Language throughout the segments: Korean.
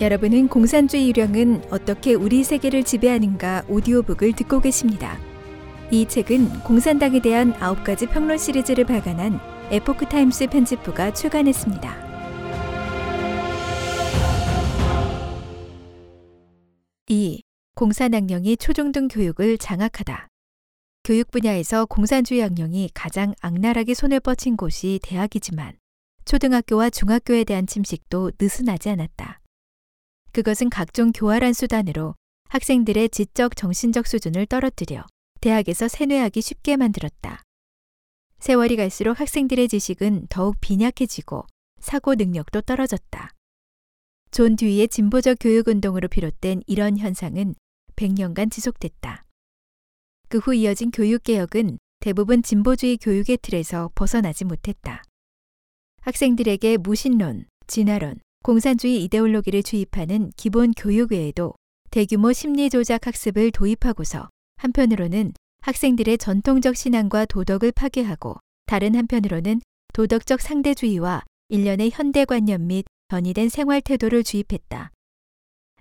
여러분은 공산주의 유령은 어떻게 우리 세계를 지배하는가 오디오북을 듣고 계십니다. 이 책은 공산당에 대한 9가지 평론 시리즈를 발간한 에포크 타임스 편집부가 출간했습니다. 2. 공산악령이 초중등 교육을 장악하다. 교육 분야에서 공산주의 악령이 가장 악랄하게 손을 뻗친 곳이 대학이지만 초등학교와 중학교에 대한 침식도 느슨하지 않았다. 그것은 각종 교활한 수단으로 학생들의 지적 정신적 수준을 떨어뜨려 대학에서 세뇌하기 쉽게 만들었다. 세월이 갈수록 학생들의 지식은 더욱 빈약해지고 사고 능력도 떨어졌다. 존 듀이의 진보적 교육 운동으로 비롯된 이런 현상은 100년간 지속됐다. 그 후 이어진 교육 개혁은 대부분 진보주의 교육의 틀에서 벗어나지 못했다. 학생들에게 무신론, 진화론, 공산주의 이데올로기를 주입하는 기본 교육 외에도 대규모 심리 조작 학습을 도입하고서 한편으로는 학생들의 전통적 신앙과 도덕을 파괴하고 다른 한편으로는 도덕적 상대주의와 일련의 현대관념 및 변이된 생활 태도를 주입했다.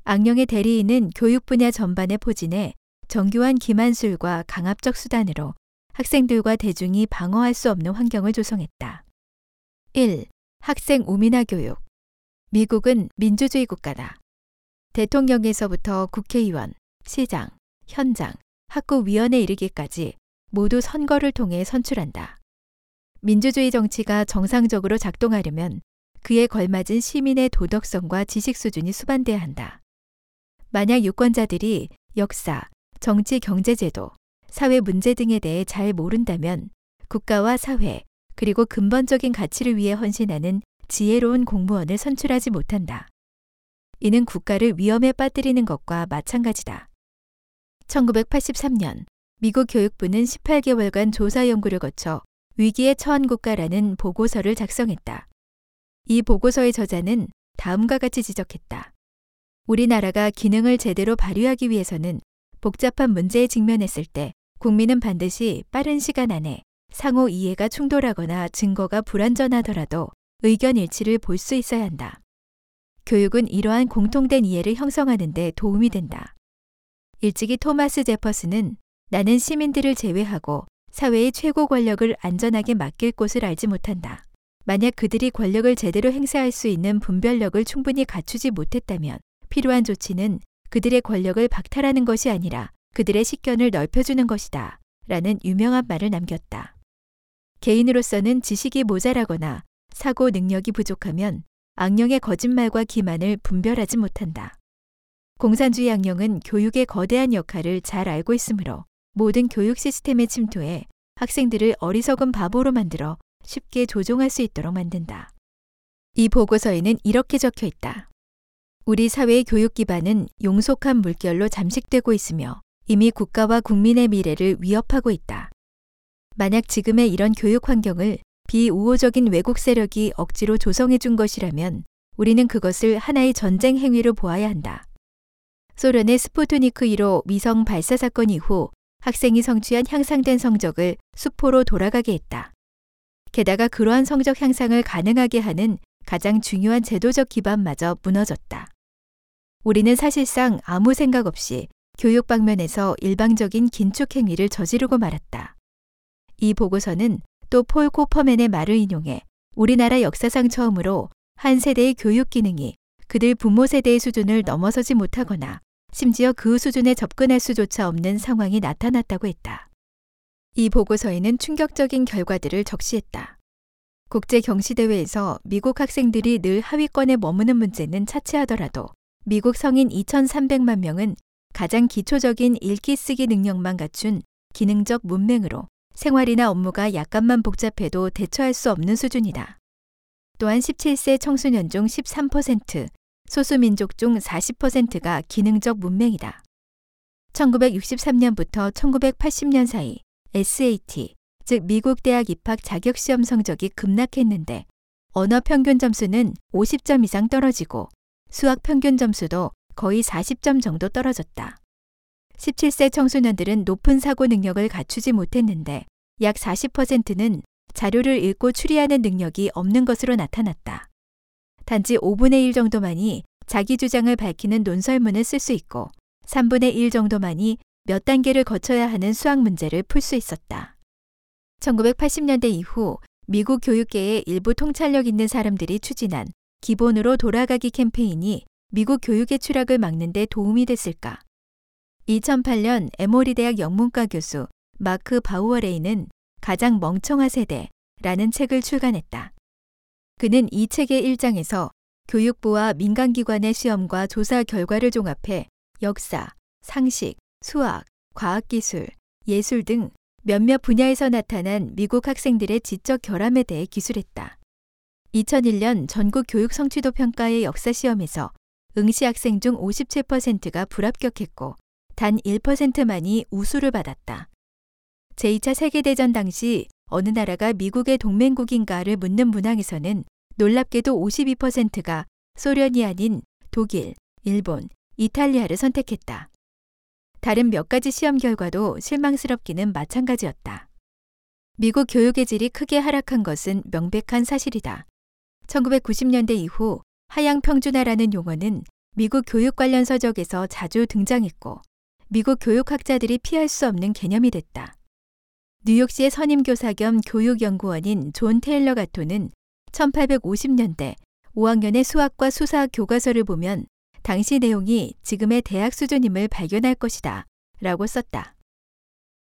악령의 대리인은 교육 분야 전반에 포진해 정교한 기만술과 강압적 수단으로 학생들과 대중이 방어할 수 없는 환경을 조성했다. 1. 학생 우민화 교육. 미국은 민주주의 국가다. 대통령에서부터 국회의원, 시장, 현장, 학구위원회 이르기까지 모두 선거를 통해 선출한다. 민주주의 정치가 정상적으로 작동하려면 그에 걸맞은 시민의 도덕성과 지식 수준이 수반돼야 한다. 만약 유권자들이 역사, 정치 경제제도, 사회 문제 등에 대해 잘 모른다면 국가와 사회, 그리고 근본적인 가치를 위해 헌신하는 지혜로운 공무원을 선출하지 못한다. 이는 국가를 위험에 빠뜨리는 것과 마찬가지다. 1983년 미국 교육부는 18개월간 조사 연구를 거쳐 위기에 처한 국가라는 보고서를 작성했다. 이 보고서의 저자는 다음과 같이 지적했다. 우리나라가 기능을 제대로 발휘하기 위해서는 복잡한 문제에 직면했을 때 국민은 반드시 빠른 시간 안에 상호 이해가 충돌하거나 증거가 불완전하더라도 의견 일치를 볼 수 있어야 한다. 교육은 이러한 공통된 이해를 형성하는 데 도움이 된다. 일찍이 토마스 제퍼스는 나는 시민들을 제외하고 사회의 최고 권력을 안전하게 맡길 곳을 알지 못한다. 만약 그들이 권력을 제대로 행사할 수 있는 분별력을 충분히 갖추지 못했다면 필요한 조치는 그들의 권력을 박탈하는 것이 아니라 그들의 식견을 넓혀주는 것이다. 라는 유명한 말을 남겼다. 개인으로서는 지식이 모자라거나 사고 능력이 부족하면 악령의 거짓말과 기만을 분별하지 못한다. 공산주의 악령은 교육의 거대한 역할을 잘 알고 있으므로 모든 교육 시스템에 침투해 학생들을 어리석은 바보로 만들어 쉽게 조종할 수 있도록 만든다. 이 보고서에는 이렇게 적혀 있다. 우리 사회의 교육 기반은 용속한 물결로 잠식되고 있으며 이미 국가와 국민의 미래를 위협하고 있다. 만약 지금의 이런 교육 환경을 비우호적인 외국 세력이 억지로 조성해 준 것이라면 우리는 그것을 하나의 전쟁 행위로 보아야 한다. 소련의 스푸트니크 1호 미성 발사 사건 이후 학생이 성취한 향상된 성적을 수포로 돌아가게 했다. 게다가 그러한 성적 향상을 가능하게 하는 가장 중요한 제도적 기반마저 무너졌다. 우리는 사실상 아무 생각 없이 교육 방면에서 일방적인 긴축 행위를 저지르고 말았다. 이 보고서는 또 폴 코퍼맨의 말을 인용해 우리나라 역사상 처음으로 한 세대의 교육 기능이 그들 부모 세대의 수준을 넘어서지 못하거나 심지어 그 수준에 접근할 수조차 없는 상황이 나타났다고 했다. 이 보고서에는 충격적인 결과들을 적시했다. 국제 경시대회에서 미국 학생들이 늘 하위권에 머무는 문제는 차치하더라도 미국 성인 2,300만 명은 가장 기초적인 읽기 쓰기 능력만 갖춘 기능적 문맹으로 생활이나 업무가 약간만 복잡해도 대처할 수 없는 수준이다. 또한 17세 청소년 중 13%, 소수민족 중 40%가 기능적 문맹이다. 1963년부터 1980년 사이 SAT, 즉 미국 대학 입학 자격 시험 성적이 급락했는데 언어 평균 점수는 50점 이상 떨어지고 수학 평균 점수도 거의 40점 정도 떨어졌다. 17세 청소년들은 높은 사고 능력을 갖추지 못했는데 약 40%는 자료를 읽고 추리하는 능력이 없는 것으로 나타났다. 단지 5분의 1 정도만이 자기 주장을 밝히는 논설문을 쓸 수 있고 3분의 1 정도만이 몇 단계를 거쳐야 하는 수학 문제를 풀 수 있었다. 1980년대 이후 미국 교육계의 일부 통찰력 있는 사람들이 추진한 기본으로 돌아가기 캠페인이 미국 교육의 추락을 막는 데 도움이 됐을까? 2008년 에모리 대학 영문과 교수 마크 바우어레이는 가장 멍청한 세대라는 책을 출간했다. 그는 이 책의 1장에서 교육부와 민간기관의 시험과 조사 결과를 종합해 역사, 상식, 수학, 과학기술, 예술 등 몇몇 분야에서 나타난 미국 학생들의 지적 결함에 대해 기술했다. 2001년 전국 교육 성취도 평가의 역사 시험에서 응시 학생 중 57%가 불합격했고 단 1%만이 우수를 받았다. 제2차 세계대전 당시 어느 나라가 미국의 동맹국인가를 묻는 문항에서는 놀랍게도 52%가 소련이 아닌 독일, 일본, 이탈리아를 선택했다. 다른 몇 가지 시험 결과도 실망스럽기는 마찬가지였다. 미국 교육의 질이 크게 하락한 것은 명백한 사실이다. 1990년대 이후 하향 평준화라는 용어는 미국 교육 관련 서적에서 자주 등장했고 미국 교육학자들이 피할 수 없는 개념이 됐다. 뉴욕시의 선임교사 겸 교육연구원인 존 테일러 가토는 1850년대 5학년의 수학과 수사 교과서를 보면 당시 내용이 지금의 대학 수준임을 발견할 것이다. 라고 썼다.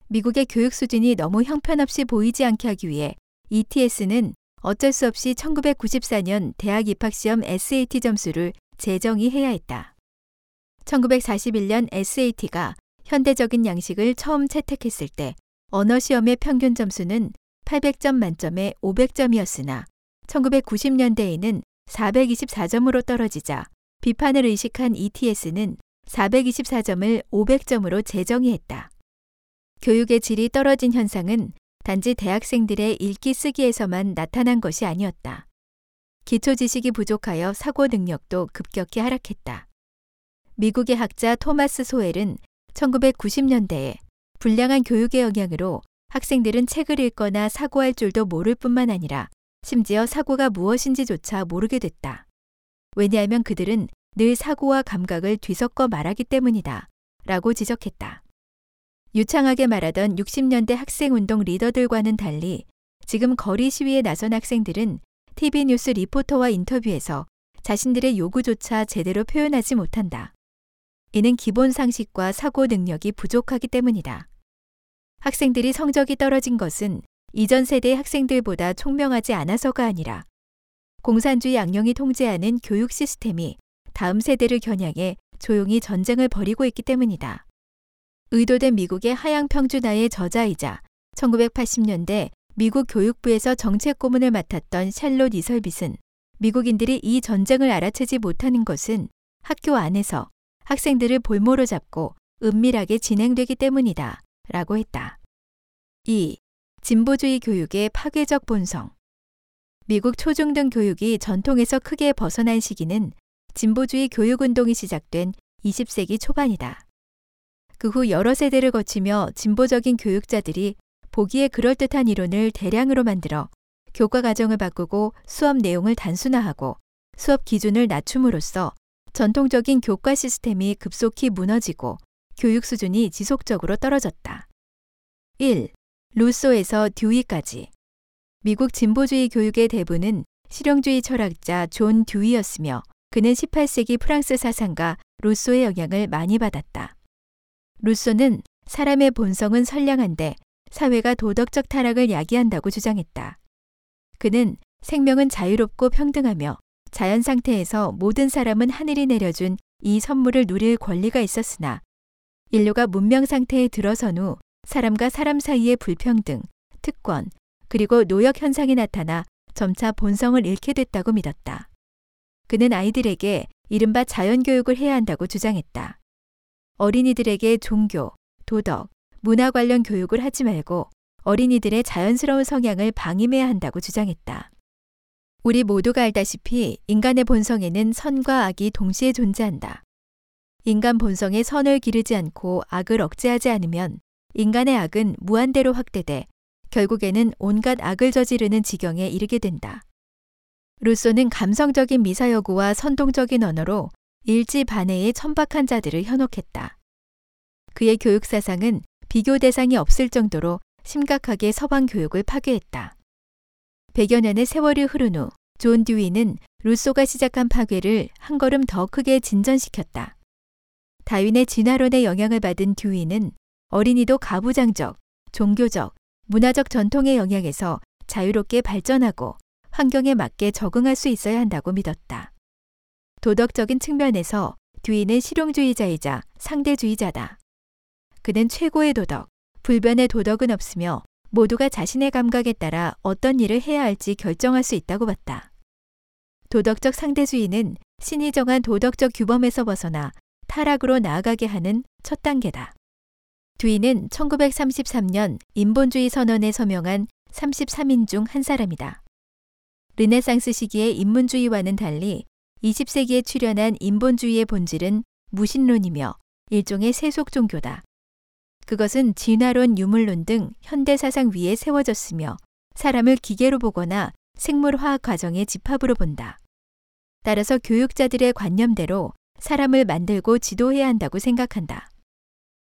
미국의 교육 수준이 너무 형편없이 보이지 않게 하기 위해 ETS는 어쩔 수 없이 1994년 대학 입학시험 SAT 점수를 재정의해야 했다. 1941년 SAT가 현대적인 양식을 처음 채택했을 때 언어 시험의 평균 점수는 800점 만점에 500점이었으나 1990년대에는 424점으로 떨어지자 비판을 의식한 ETS는 424점을 500점으로 재정의했다. 교육의 질이 떨어진 현상은 단지 대학생들의 읽기 쓰기에서만 나타난 것이 아니었다. 기초 지식이 부족하여 사고 능력도 급격히 하락했다. 미국의 학자 토마스 소엘은 1990년대에 불량한 교육의 영향으로 학생들은 책을 읽거나 사고할 줄도 모를 뿐만 아니라 심지어 사고가 무엇인지조차 모르게 됐다. 왜냐하면 그들은 늘 사고와 감각을 뒤섞어 말하기 때문이다. 라고 지적했다. 유창하게 말하던 60년대 학생운동 리더들과는 달리 지금 거리 시위에 나선 학생들은 TV 뉴스 리포터와 인터뷰에서 자신들의 요구조차 제대로 표현하지 못한다. 이는 기본 상식과 사고 능력이 부족하기 때문이다. 학생들이 성적이 떨어진 것은 이전 세대의 학생들보다 총명하지 않아서가 아니라 공산주의 양령이 통제하는 교육 시스템이 다음 세대를 겨냥해 조용히 전쟁을 벌이고 있기 때문이다. 의도된 미국의 하향 평준화의 저자이자 1980년대 미국 교육부에서 정책 고문을 맡았던 샬롯 이설빗은 미국인들이 이 전쟁을 알아채지 못하는 것은 학교 안에서 학생들을 볼모로 잡고 은밀하게 진행되기 때문이다. 라고 했다. 2. 진보주의 교육의 파괴적 본성. 미국 초중등 교육이 전통에서 크게 벗어난 시기는 진보주의 교육운동이 시작된 20세기 초반이다. 그 후 여러 세대를 거치며 진보적인 교육자들이 보기에 그럴듯한 이론을 대량으로 만들어 교과 과정을 바꾸고 수업 내용을 단순화하고 수업 기준을 낮춤으로써 전통적인 교과 시스템이 급속히 무너지고 교육 수준이 지속적으로 떨어졌다. 1. 루소에서 듀이까지. 미국 진보주의 교육의 대부는 실용주의 철학자 존 듀이였으며 그는 18세기 프랑스 사상가 루소의 영향을 많이 받았다. 루소는 사람의 본성은 선량한데 사회가 도덕적 타락을 야기한다고 주장했다. 그는 생명은 자유롭고 평등하며 자연 상태에서 모든 사람은 하늘이 내려준 이 선물을 누릴 권리가 있었으나 인류가 문명 상태에 들어선 후 사람과 사람 사이의 불평등, 특권, 그리고 노역 현상이 나타나 점차 본성을 잃게 됐다고 믿었다. 그는 아이들에게 이른바 자연교육을 해야 한다고 주장했다. 어린이들에게 종교, 도덕, 문화 관련 교육을 하지 말고 어린이들의 자연스러운 성향을 방임해야 한다고 주장했다. 우리 모두가 알다시피 인간의 본성에는 선과 악이 동시에 존재한다. 인간 본성에 선을 기르지 않고 악을 억제하지 않으면 인간의 악은 무한대로 확대돼 결국에는 온갖 악을 저지르는 지경에 이르게 된다. 루소는 감성적인 미사여구와 선동적인 언어로 일지반해의 천박한 자들을 현혹했다. 그의 교육 사상은 비교 대상이 없을 정도로 심각하게 서방 교육을 파괴했다. 100여 년의 세월이 흐른 후 존 듀이는 루소가 시작한 파괴를 한 걸음 더 크게 진전시켰다. 다윈의 진화론의 영향을 받은 듀이는 어린이도 가부장적, 종교적, 문화적 전통의 영향에서 자유롭게 발전하고 환경에 맞게 적응할 수 있어야 한다고 믿었다. 도덕적인 측면에서 듀이는 실용주의자이자 상대주의자다. 그는 최고의 도덕, 불변의 도덕은 없으며 모두가 자신의 감각에 따라 어떤 일을 해야 할지 결정할 수 있다고 봤다. 도덕적 상대주의는 신이 정한 도덕적 규범에서 벗어나 타락으로 나아가게 하는 첫 단계다. 듀이는 1933년 인본주의 선언에 서명한 33인 중 한 사람이다. 르네상스 시기의 인문주의와는 달리 20세기에 출현한 인본주의의 본질은 무신론이며 일종의 세속 종교다. 그것은 진화론, 유물론 등 현대 사상 위에 세워졌으며 사람을 기계로 보거나 생물화학 과정의 집합으로 본다. 따라서 교육자들의 관념대로 사람을 만들고 지도해야 한다고 생각한다.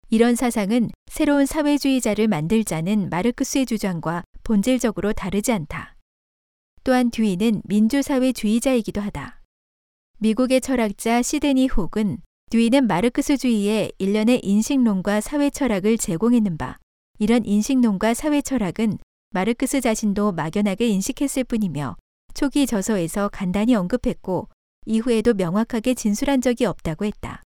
이런 사상은 새로운 사회주의자를 만들자는 마르크스의 주장과 본질적으로 다르지 않다. 또한 듀이는 민주사회주의자이기도 하다. 미국의 철학자 시드니 혹은 듀이는 마르크스주의의 일련의 인식론과 사회 철학을 제공했는 바, 이런 인식론과 사회 철학은 마르크스 자신도 막연하게 인식했을 뿐이며 초기 저서에서 간단히 언급했고 이후에도 명확하게 진술한 적이 없다고 했다.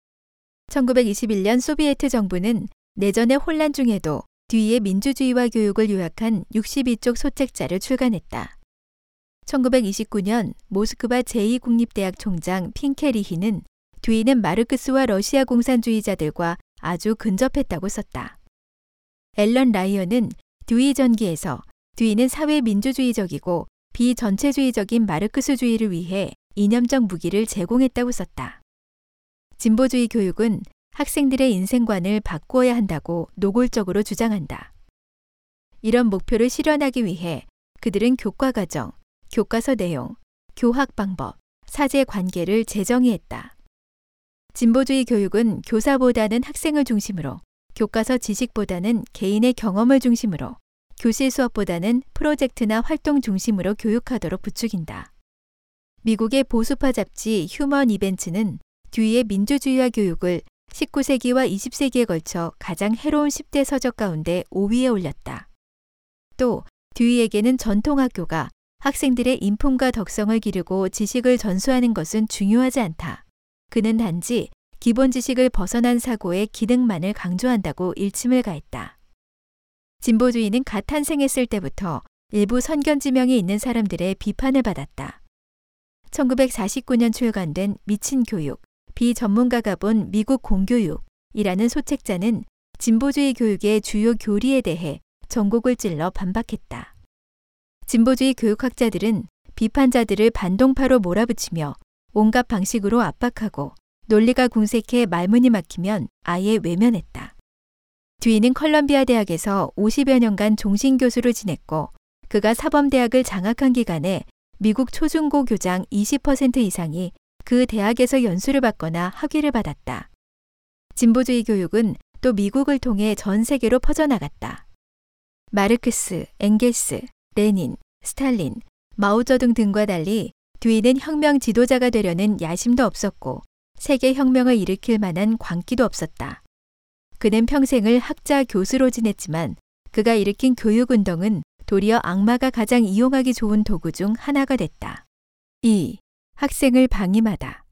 1921년 소비에트 정부는 내전의 혼란 중에도 뒤에 민주주의와 교육을 요약한 62쪽 소책자를 출간했다. 1929년 모스크바 제2국립대학 총장 핑케리히는 뒤는 마르크스와 러시아 공산주의자들과 아주 근접했다고 썼다. 앨런 라이언은 듀이 전기에서 듀이는 사회민주주의적이고 비전체주의적인 마르크스주의를 위해 이념적 무기를 제공했다고 썼다. 진보주의 교육은 학생들의 인생관을 바꾸어야 한다고 노골적으로 주장한다. 이런 목표를 실현하기 위해 그들은 교과 과정, 교과서 내용, 교학 방법, 사제 관계를 재정의했다. 진보주의 교육은 교사보다는 학생을 중심으로, 교과서 지식보다는 개인의 경험을 중심으로, 교실 수업보다는 프로젝트나 활동 중심으로 교육하도록 부추긴다. 미국의 보수파 잡지 휴먼 이벤츠는 뒤의 민주주의와 교육을 19세기와 20세기에 걸쳐 가장 해로운 10대 서적 가운데 5위에 올렸다. 또 듀이에게는 전통학교가 학생들의 인품과 덕성을 기르고 지식을 전수하는 것은 중요하지 않다. 그는 단지 기본 지식을 벗어난 사고의 기능만을 강조한다고 일침을 가했다. 진보주의는 갓 탄생했을 때부터 일부 선견 지명이 있는 사람들의 비판을 받았다. 1949년 출간된 미친 교육, 비전문가가 본 미국 공교육이라는 소책자는 진보주의 교육의 주요 교리에 대해 전곡을 찔러 반박했다. 진보주의 교육학자들은 비판자들을 반동파로 몰아붙이며 온갖 방식으로 압박하고 논리가 궁색해 말문이 막히면 아예 외면했다. 뒤는 컬럼비아 대학에서 50여 년간 종신 교수를 지냈고 그가 사범대학을 장악한 기간에 미국 초중고 교장 20% 이상이 그 대학에서 연수를 받거나 학위를 받았다. 진보주의 교육은 또 미국을 통해 전 세계로 퍼져나갔다. 마르크스, 엥겔스, 레닌, 스탈린, 마오쩌둥 등과 달리 뒤는 혁명 지도자가 되려는 야심도 없었고 세계 혁명을 일으킬 만한 광기도 없었다. 그는 평생을 학자 교수로 지냈지만 그가 일으킨 교육 운동은 도리어 악마가 가장 이용하기 좋은 도구 중 하나가 됐다. 2. 학생을 방임하다.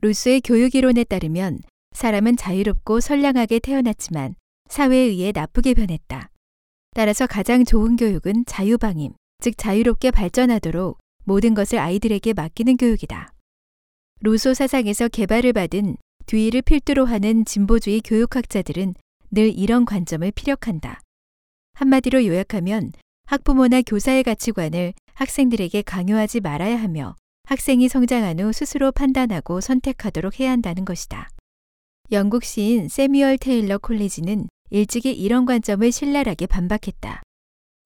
루스의 교육 이론에 따르면 사람은 자유롭고 선량하게 태어났지만 사회에 의해 나쁘게 변했다. 따라서 가장 좋은 교육은 자유방임, 즉 자유롭게 발전하도록 모든 것을 아이들에게 맡기는 교육이다. 루소 사상에서 개발을 받은 뒤를 필두로 하는 진보주의 교육학자들은 늘 이런 관점을 피력한다. 한마디로 요약하면 학부모나 교사의 가치관을 학생들에게 강요하지 말아야 하며 학생이 성장한 후 스스로 판단하고 선택하도록 해야 한다는 것이다. 영국 시인 세뮤얼 테일러 콜리지는 일찍이 이런 관점을 신랄하게 반박했다.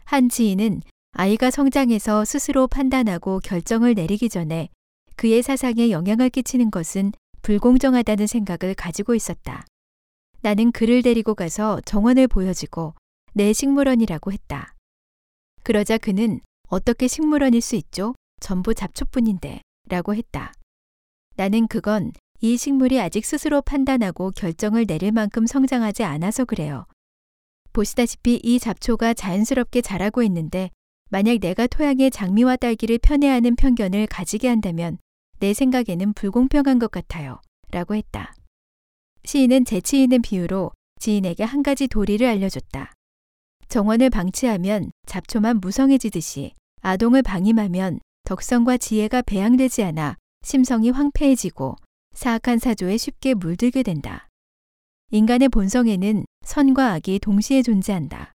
한 지인은 아이가 성장해서 스스로 판단하고 결정을 내리기 전에 그의 사상에 영향을 끼치는 것은 불공정하다는 생각을 가지고 있었다. 나는 그를 데리고 가서 정원을 보여주고 내 식물원이라고 했다. 그러자 그는 어떻게 식물원일 수 있죠? 전부 잡초뿐인데 라고 했다. 나는 그건 이 식물이 아직 스스로 판단하고 결정을 내릴 만큼 성장하지 않아서 그래요. 보시다시피 이 잡초가 자연스럽게 자라고 있는데 만약 내가 토양에 장미와 딸기를 편애하는 편견을 가지게 한다면 내 생각에는 불공평한 것 같아요. 라고 했다. 시인은 재치 있는 비유로 지인에게 한 가지 도리를 알려줬다. 정원을 방치하면 잡초만 무성해지듯이 아동을 방임하면 덕성과 지혜가 배양되지 않아 심성이 황폐해지고 사악한 사조에 쉽게 물들게 된다. 인간의 본성에는 선과 악이 동시에 존재한다.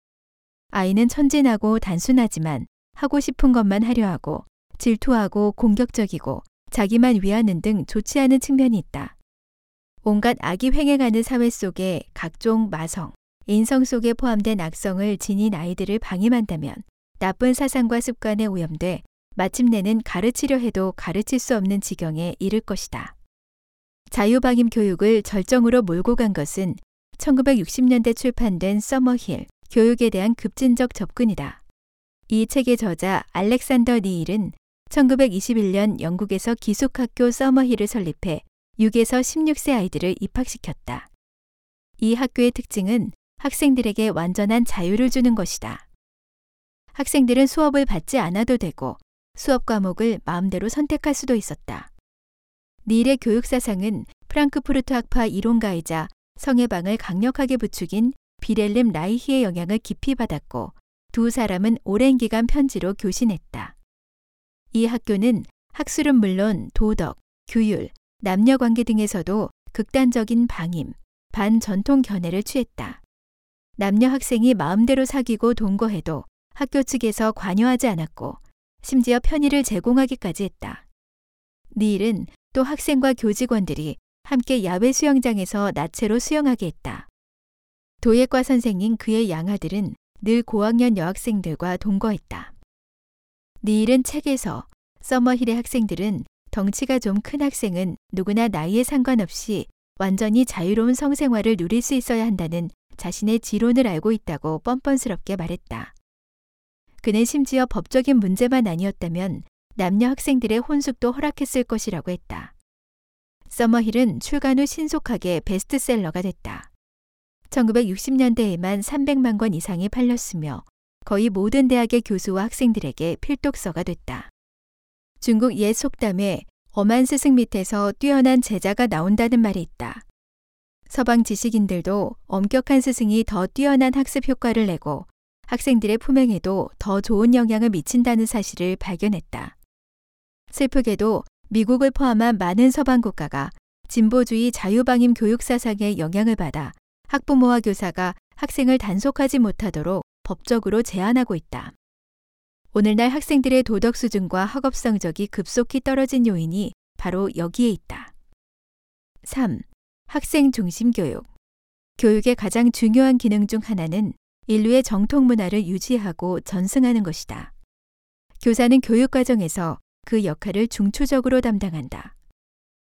아이는 천진하고 단순하지만 하고 싶은 것만 하려 하고 질투하고 공격적이고 자기만 위하는 등 좋지 않은 측면이 있다. 온갖 악이 횡행하는 사회 속에 각종 마성, 인성 속에 포함된 악성을 지닌 아이들을 방임한다면 나쁜 사상과 습관에 오염돼 마침내는 가르치려 해도 가르칠 수 없는 지경에 이를 것이다. 자유방임 교육을 절정으로 몰고 간 것은 1960년대 출판된 서머힐 교육에 대한 급진적 접근이다. 이 책의 저자 알렉산더 니일은 1921년 영국에서 기숙학교 서머힐을 설립해 6에서 16세 아이들을 입학시켰다. 이 학교의 특징은 학생들에게 완전한 자유를 주는 것이다. 학생들은 수업을 받지 않아도 되고 수업 과목을 마음대로 선택할 수도 있었다. 닐의 교육 사상은 프랑크푸르트 학파 이론가이자 성해방을 강력하게 부추긴 비렐름 라이히의 영향을 깊이 받았고 두 사람은 오랜 기간 편지로 교신했다. 이 학교는 학술은 물론 도덕, 규율, 남녀 관계 등에서도 극단적인 방임, 반전통 견해를 취했다. 남녀 학생이 마음대로 사귀고 동거해도 학교 측에서 관여하지 않았고 심지어 편의를 제공하기까지 했다. 닐은 또 학생과 교직원들이 함께 야외 수영장에서 나체로 수영하게 했다. 도예과 선생인 그의 양아들은 늘 고학년 여학생들과 동거했다. 닐은 책에서 서머힐의 학생들은 덩치가 좀 큰 학생은 누구나 나이에 상관없이 완전히 자유로운 성생활을 누릴 수 있어야 한다는 자신의 지론을 알고 있다고 뻔뻔스럽게 말했다. 그는 심지어 법적인 문제만 아니었다면 남녀 학생들의 혼숙도 허락했을 것이라고 했다. 서머힐은 출간 후 신속하게 베스트셀러가 됐다. 1960년대에만 300만 권 이상이 팔렸으며 거의 모든 대학의 교수와 학생들에게 필독서가 됐다. 중국 옛 속담에 엄한 스승 밑에서 뛰어난 제자가 나온다는 말이 있다. 서방 지식인들도 엄격한 스승이 더 뛰어난 학습 효과를 내고 학생들의 품행에도 더 좋은 영향을 미친다는 사실을 발견했다. 슬프게도 미국을 포함한 많은 서방 국가가 진보주의 자유방임 교육 사상의 영향을 받아 학부모와 교사가 학생을 단속하지 못하도록 법적으로 제한하고 있다. 오늘날 학생들의 도덕 수준과 학업 성적이 급속히 떨어진 요인이 바로 여기에 있다. 3. 학생 중심 교육. 교육의 가장 중요한 기능 중 하나는 인류의 정통 문화를 유지하고 전승하는 것이다. 교사는 교육 과정에서 그 역할을 중추적으로 담당한다.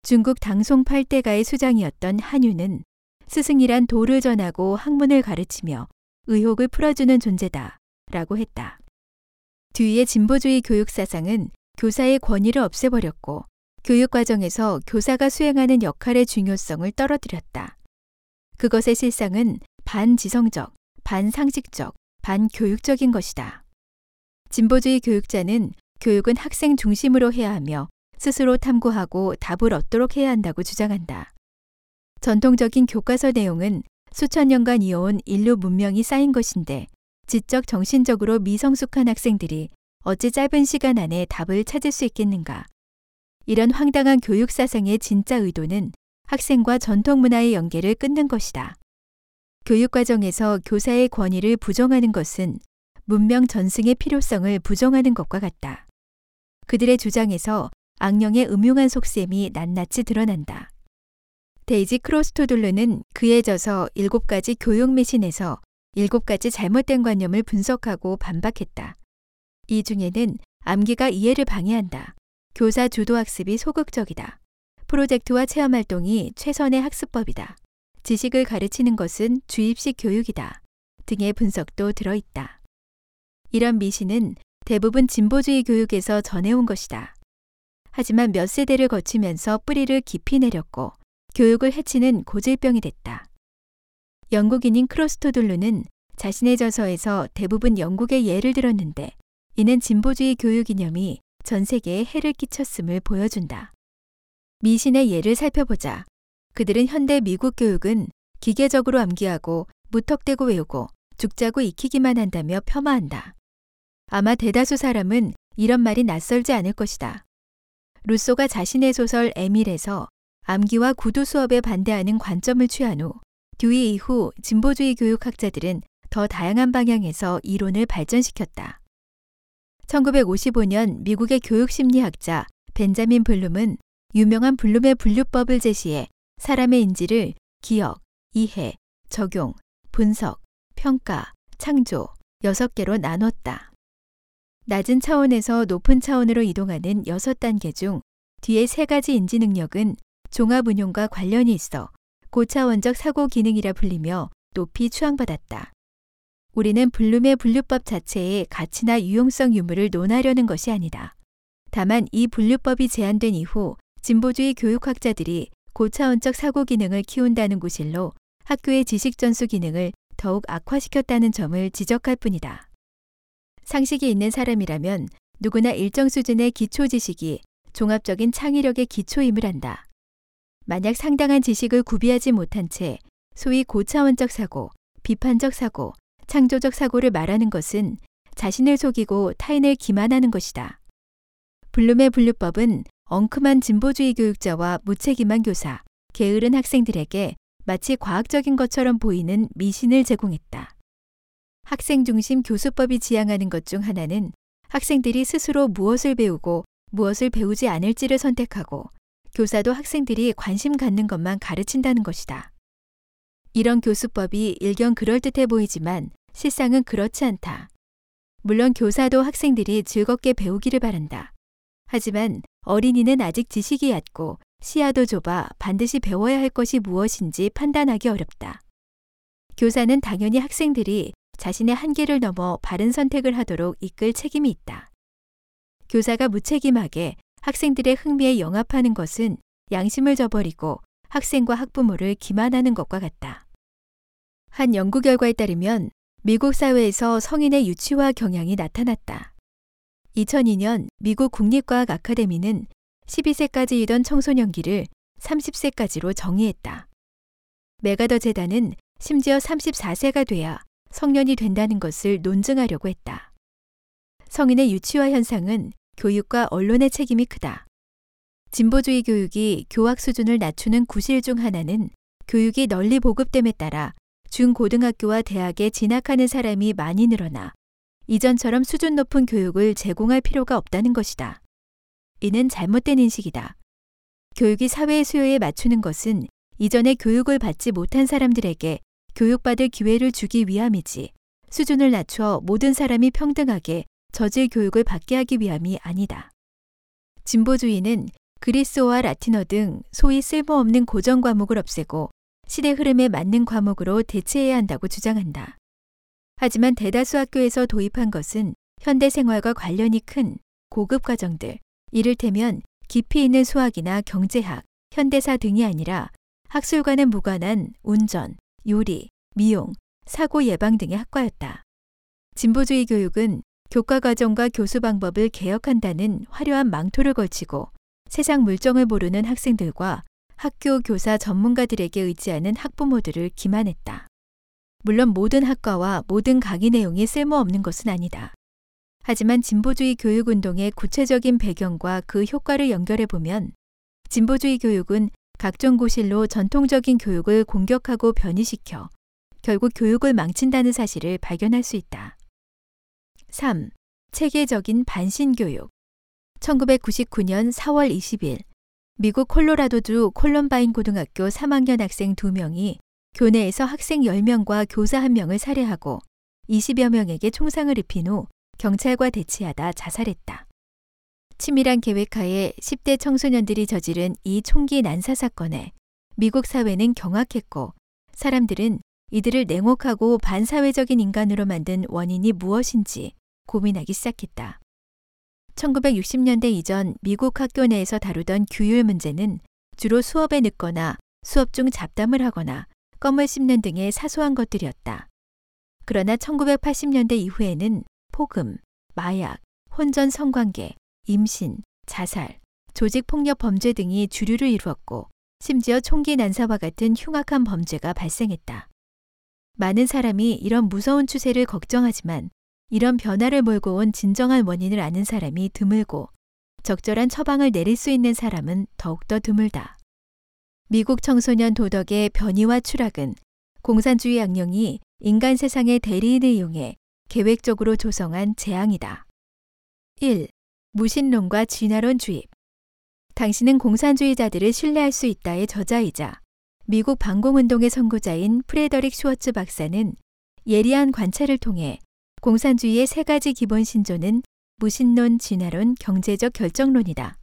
중국 당송 8대가의 수장이었던 한유는 스승이란 도를 전하고 학문을 가르치며 의혹을 풀어주는 존재다. 라고 했다. 뒤의 진보주의 교육 사상은 교사의 권위를 없애버렸고 교육 과정에서 교사가 수행하는 역할의 중요성을 떨어뜨렸다. 그것의 실상은 반지성적, 반상식적, 반교육적인 것이다. 진보주의 교육자는 교육은 학생 중심으로 해야 하며 스스로 탐구하고 답을 얻도록 해야 한다고 주장한다. 전통적인 교과서 내용은 수천 년간 이어온 인류 문명이 쌓인 것인데 지적 정신적으로 미성숙한 학생들이 어찌 짧은 시간 안에 답을 찾을 수 있겠는가. 이런 황당한 교육 사상의 진짜 의도는 학생과 전통 문화의 연계를 끊는 것이다. 교육 과정에서 교사의 권위를 부정하는 것은 문명 전승의 필요성을 부정하는 것과 같다. 그들의 주장에서 악령의 음흉한 속셈이 낱낱이 드러난다. 데이지 크로스토둘르는 그에 져서 일곱 가지 교육 미신에서 일곱 가지 잘못된 관념을 분석하고 반박했다. 이 중에는 암기가 이해를 방해한다. 교사 주도 학습이 소극적이다. 프로젝트와 체험 활동이 최선의 학습법이다. 지식을 가르치는 것은 주입식 교육이다. 등의 분석도 들어있다. 이런 미신은 대부분 진보주의 교육에서 전해온 것이다. 하지만 몇 세대를 거치면서 뿌리를 깊이 내렸고 교육을 해치는 고질병이 됐다. 영국인인 크로스토돌루는 자신의 저서에서 대부분 영국의 예를 들었는데 이는 진보주의 교육 이념이 전 세계에 해를 끼쳤음을 보여준다. 미신의 예를 살펴보자. 그들은 현대 미국 교육은 기계적으로 암기하고 무턱대고 외우고 죽자고 익히기만 한다며 폄하한다. 아마 대다수 사람은 이런 말이 낯설지 않을 것이다. 루소가 자신의 소설 에밀에서 암기와 구두 수업에 반대하는 관점을 취한 후 듀이 이후 진보주의 교육학자들은 더 다양한 방향에서 이론을 발전시켰다. 1955년 미국의 교육심리학자 벤자민 블룸은 유명한 블룸의 분류법을 제시해 사람의 인지를 기억, 이해, 적용, 분석, 평가, 창조 6개로 나눴다. 낮은 차원에서 높은 차원으로 이동하는 6단계 중 뒤에 세 가지 인지 능력은 종합 운용과 관련이 있어 고차원적 사고 기능이라 불리며 높이 추앙받았다. 우리는 블룸의 분류법 자체의 가치나 유용성 유무를 논하려는 것이 아니다. 다만 이 분류법이 제안된 이후 진보주의 교육학자들이 고차원적 사고 기능을 키운다는 구실로 학교의 지식 전수 기능을 더욱 악화시켰다는 점을 지적할 뿐이다. 상식이 있는 사람이라면 누구나 일정 수준의 기초 지식이 종합적인 창의력의 기초임을 안다. 만약 상당한 지식을 구비하지 못한 채 소위 고차원적 사고, 비판적 사고, 창조적 사고를 말하는 것은 자신을 속이고 타인을 기만하는 것이다. 블룸의 분류법은 엉큼한 진보주의 교육자와 무책임한 교사, 게으른 학생들에게 마치 과학적인 것처럼 보이는 미신을 제공했다. 학생 중심 교수법이 지향하는 것 중 하나는 학생들이 스스로 무엇을 배우고 무엇을 배우지 않을지를 선택하고 교사도 학생들이 관심 갖는 것만 가르친다는 것이다. 이런 교수법이 일견 그럴듯해 보이지만 실상은 그렇지 않다. 물론 교사도 학생들이 즐겁게 배우기를 바란다. 하지만 어린이는 아직 지식이 얕고 시야도 좁아 반드시 배워야 할 것이 무엇인지 판단하기 어렵다. 교사는 당연히 학생들이 자신의 한계를 넘어 바른 선택을 하도록 이끌 책임이 있다. 교사가 무책임하게 학생들의 흥미에 영합하는 것은 양심을 저버리고 학생과 학부모를 기만하는 것과 같다. 한 연구 결과에 따르면 미국 사회에서 성인의 유치화 경향이 나타났다. 2002년 미국 국립과학 아카데미는 12세까지이던 청소년기를 30세까지로 정의했다. 메가더 재단은 심지어 34세가 돼야 성년이 된다는 것을 논증하려고 했다. 성인의 유치화 현상은 교육과 언론의 책임이 크다. 진보주의 교육이 교학 수준을 낮추는 구실 중 하나는 교육이 널리 보급됨에 따라 중고등학교와 대학에 진학하는 사람이 많이 늘어나 이전처럼 수준 높은 교육을 제공할 필요가 없다는 것이다. 이는 잘못된 인식이다. 교육이 사회의 수요에 맞추는 것은 이전에 교육을 받지 못한 사람들에게 교육받을 기회를 주기 위함이지 수준을 낮춰 모든 사람이 평등하게 저질 교육을 받게 하기 위함이 아니다. 진보주의는 그리스어와 라틴어 등 소위 쓸모없는 고정 과목을 없애고 시대 흐름에 맞는 과목으로 대체해야 한다고 주장한다. 하지만 대다수 학교에서 도입한 것은 현대 생활과 관련이 큰 고급 과정들, 이를테면 깊이 있는 수학이나 경제학, 현대사 등이 아니라 학술과는 무관한 운전, 요리, 미용, 사고 예방 등의 학과였다. 진보주의 교육은 교과 과정과 교수 방법을 개혁한다는 화려한 망토를 걸치고 세상 물정을 모르는 학생들과 학교 교사 전문가들에게 의지하는 학부모들을 기만했다. 물론 모든 학과와 모든 강의 내용이 쓸모없는 것은 아니다. 하지만 진보주의 교육 운동의 구체적인 배경과 그 효과를 연결해 보면 진보주의 교육은 각종 고실로 전통적인 교육을 공격하고 변이시켜 결국 교육을 망친다는 사실을 발견할 수 있다. 3. 체계적인 반신교육 1999년 4월 20일 미국 콜로라도주 콜럼바인 고등학교 3학년 학생 2명이 교내에서 학생 10명과 교사 1명을 살해하고 20여 명에게 총상을 입힌 후 경찰과 대치하다 자살했다. 치밀한 계획하에 10대 청소년들이 저지른 이 총기 난사 사건에 미국 사회는 경악했고 사람들은 이들을 냉혹하고 반사회적인 인간으로 만든 원인이 무엇인지 고민하기 시작했다. 1960년대 이전 미국 학교 내에서 다루던 규율 문제는 주로 수업에 늦거나 수업 중 잡담을 하거나 껌을 씹는 등의 사소한 것들이었다. 그러나 1980년대 이후에는 폭음, 마약, 혼전 성관계, 임신, 자살, 조직폭력 범죄 등이 주류를 이루었고 심지어 총기 난사와 같은 흉악한 범죄가 발생했다. 많은 사람이 이런 무서운 추세를 걱정하지만 이런 변화를 몰고 온 진정한 원인을 아는 사람이 드물고 적절한 처방을 내릴 수 있는 사람은 더욱더 드물다. 미국 청소년 도덕의 변이와 추락은 공산주의 악령이 인간 세상의 대리인을 이용해 계획적으로 조성한 재앙이다. 1. 무신론과 진화론 주입. 당신은 공산주의자들을 신뢰할 수 있다의 저자이자 미국 반공운동의 선구자인 프레더릭 슈워츠 박사는 예리한 관찰을 통해 공산주의의 세 가지 기본 신조는 무신론, 진화론, 경제적 결정론이다.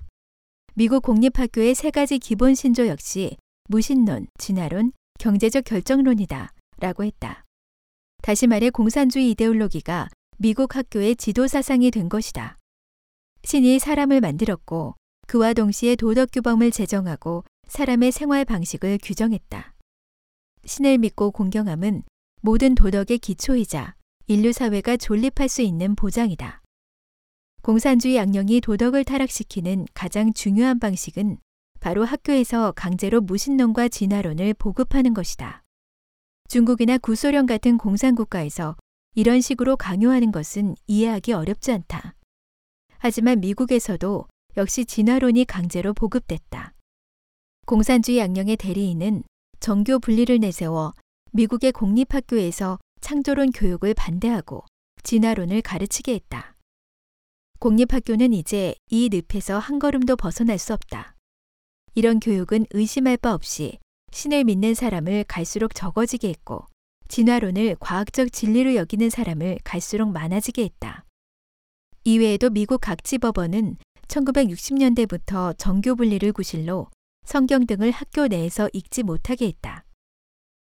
미국 공립학교의 세 가지 기본 신조 역시 무신론, 진화론, 경제적 결정론이다. 라고 했다. 다시 말해 공산주의 이데올로기가 미국 학교의 지도 사상이 된 것이다. 신이 사람을 만들었고 그와 동시에 도덕 규범을 제정하고 사람의 생활 방식을 규정했다. 신을 믿고 공경함은 모든 도덕의 기초이자 인류 사회가 존립할 수 있는 보장이다. 공산주의 악령이 도덕을 타락시키는 가장 중요한 방식은 바로 학교에서 강제로 무신론과 진화론을 보급하는 것이다. 중국이나 구소련 같은 공산국가에서 이런 식으로 강요하는 것은 이해하기 어렵지 않다. 하지만 미국에서도 역시 진화론이 강제로 보급됐다. 공산주의 악령의 대리인은 정교 분리를 내세워 미국의 공립학교에서 창조론 교육을 반대하고 진화론을 가르치게 했다. 공립학교는 이제 이 늪에서 한 걸음도 벗어날 수 없다. 이런 교육은 의심할 바 없이 신을 믿는 사람을 갈수록 적어지게 했고 진화론을 과학적 진리로 여기는 사람을 갈수록 많아지게 했다. 이외에도 미국 각지 법원은 1960년대부터 정교 분리를 구실로 성경 등을 학교 내에서 읽지 못하게 했다.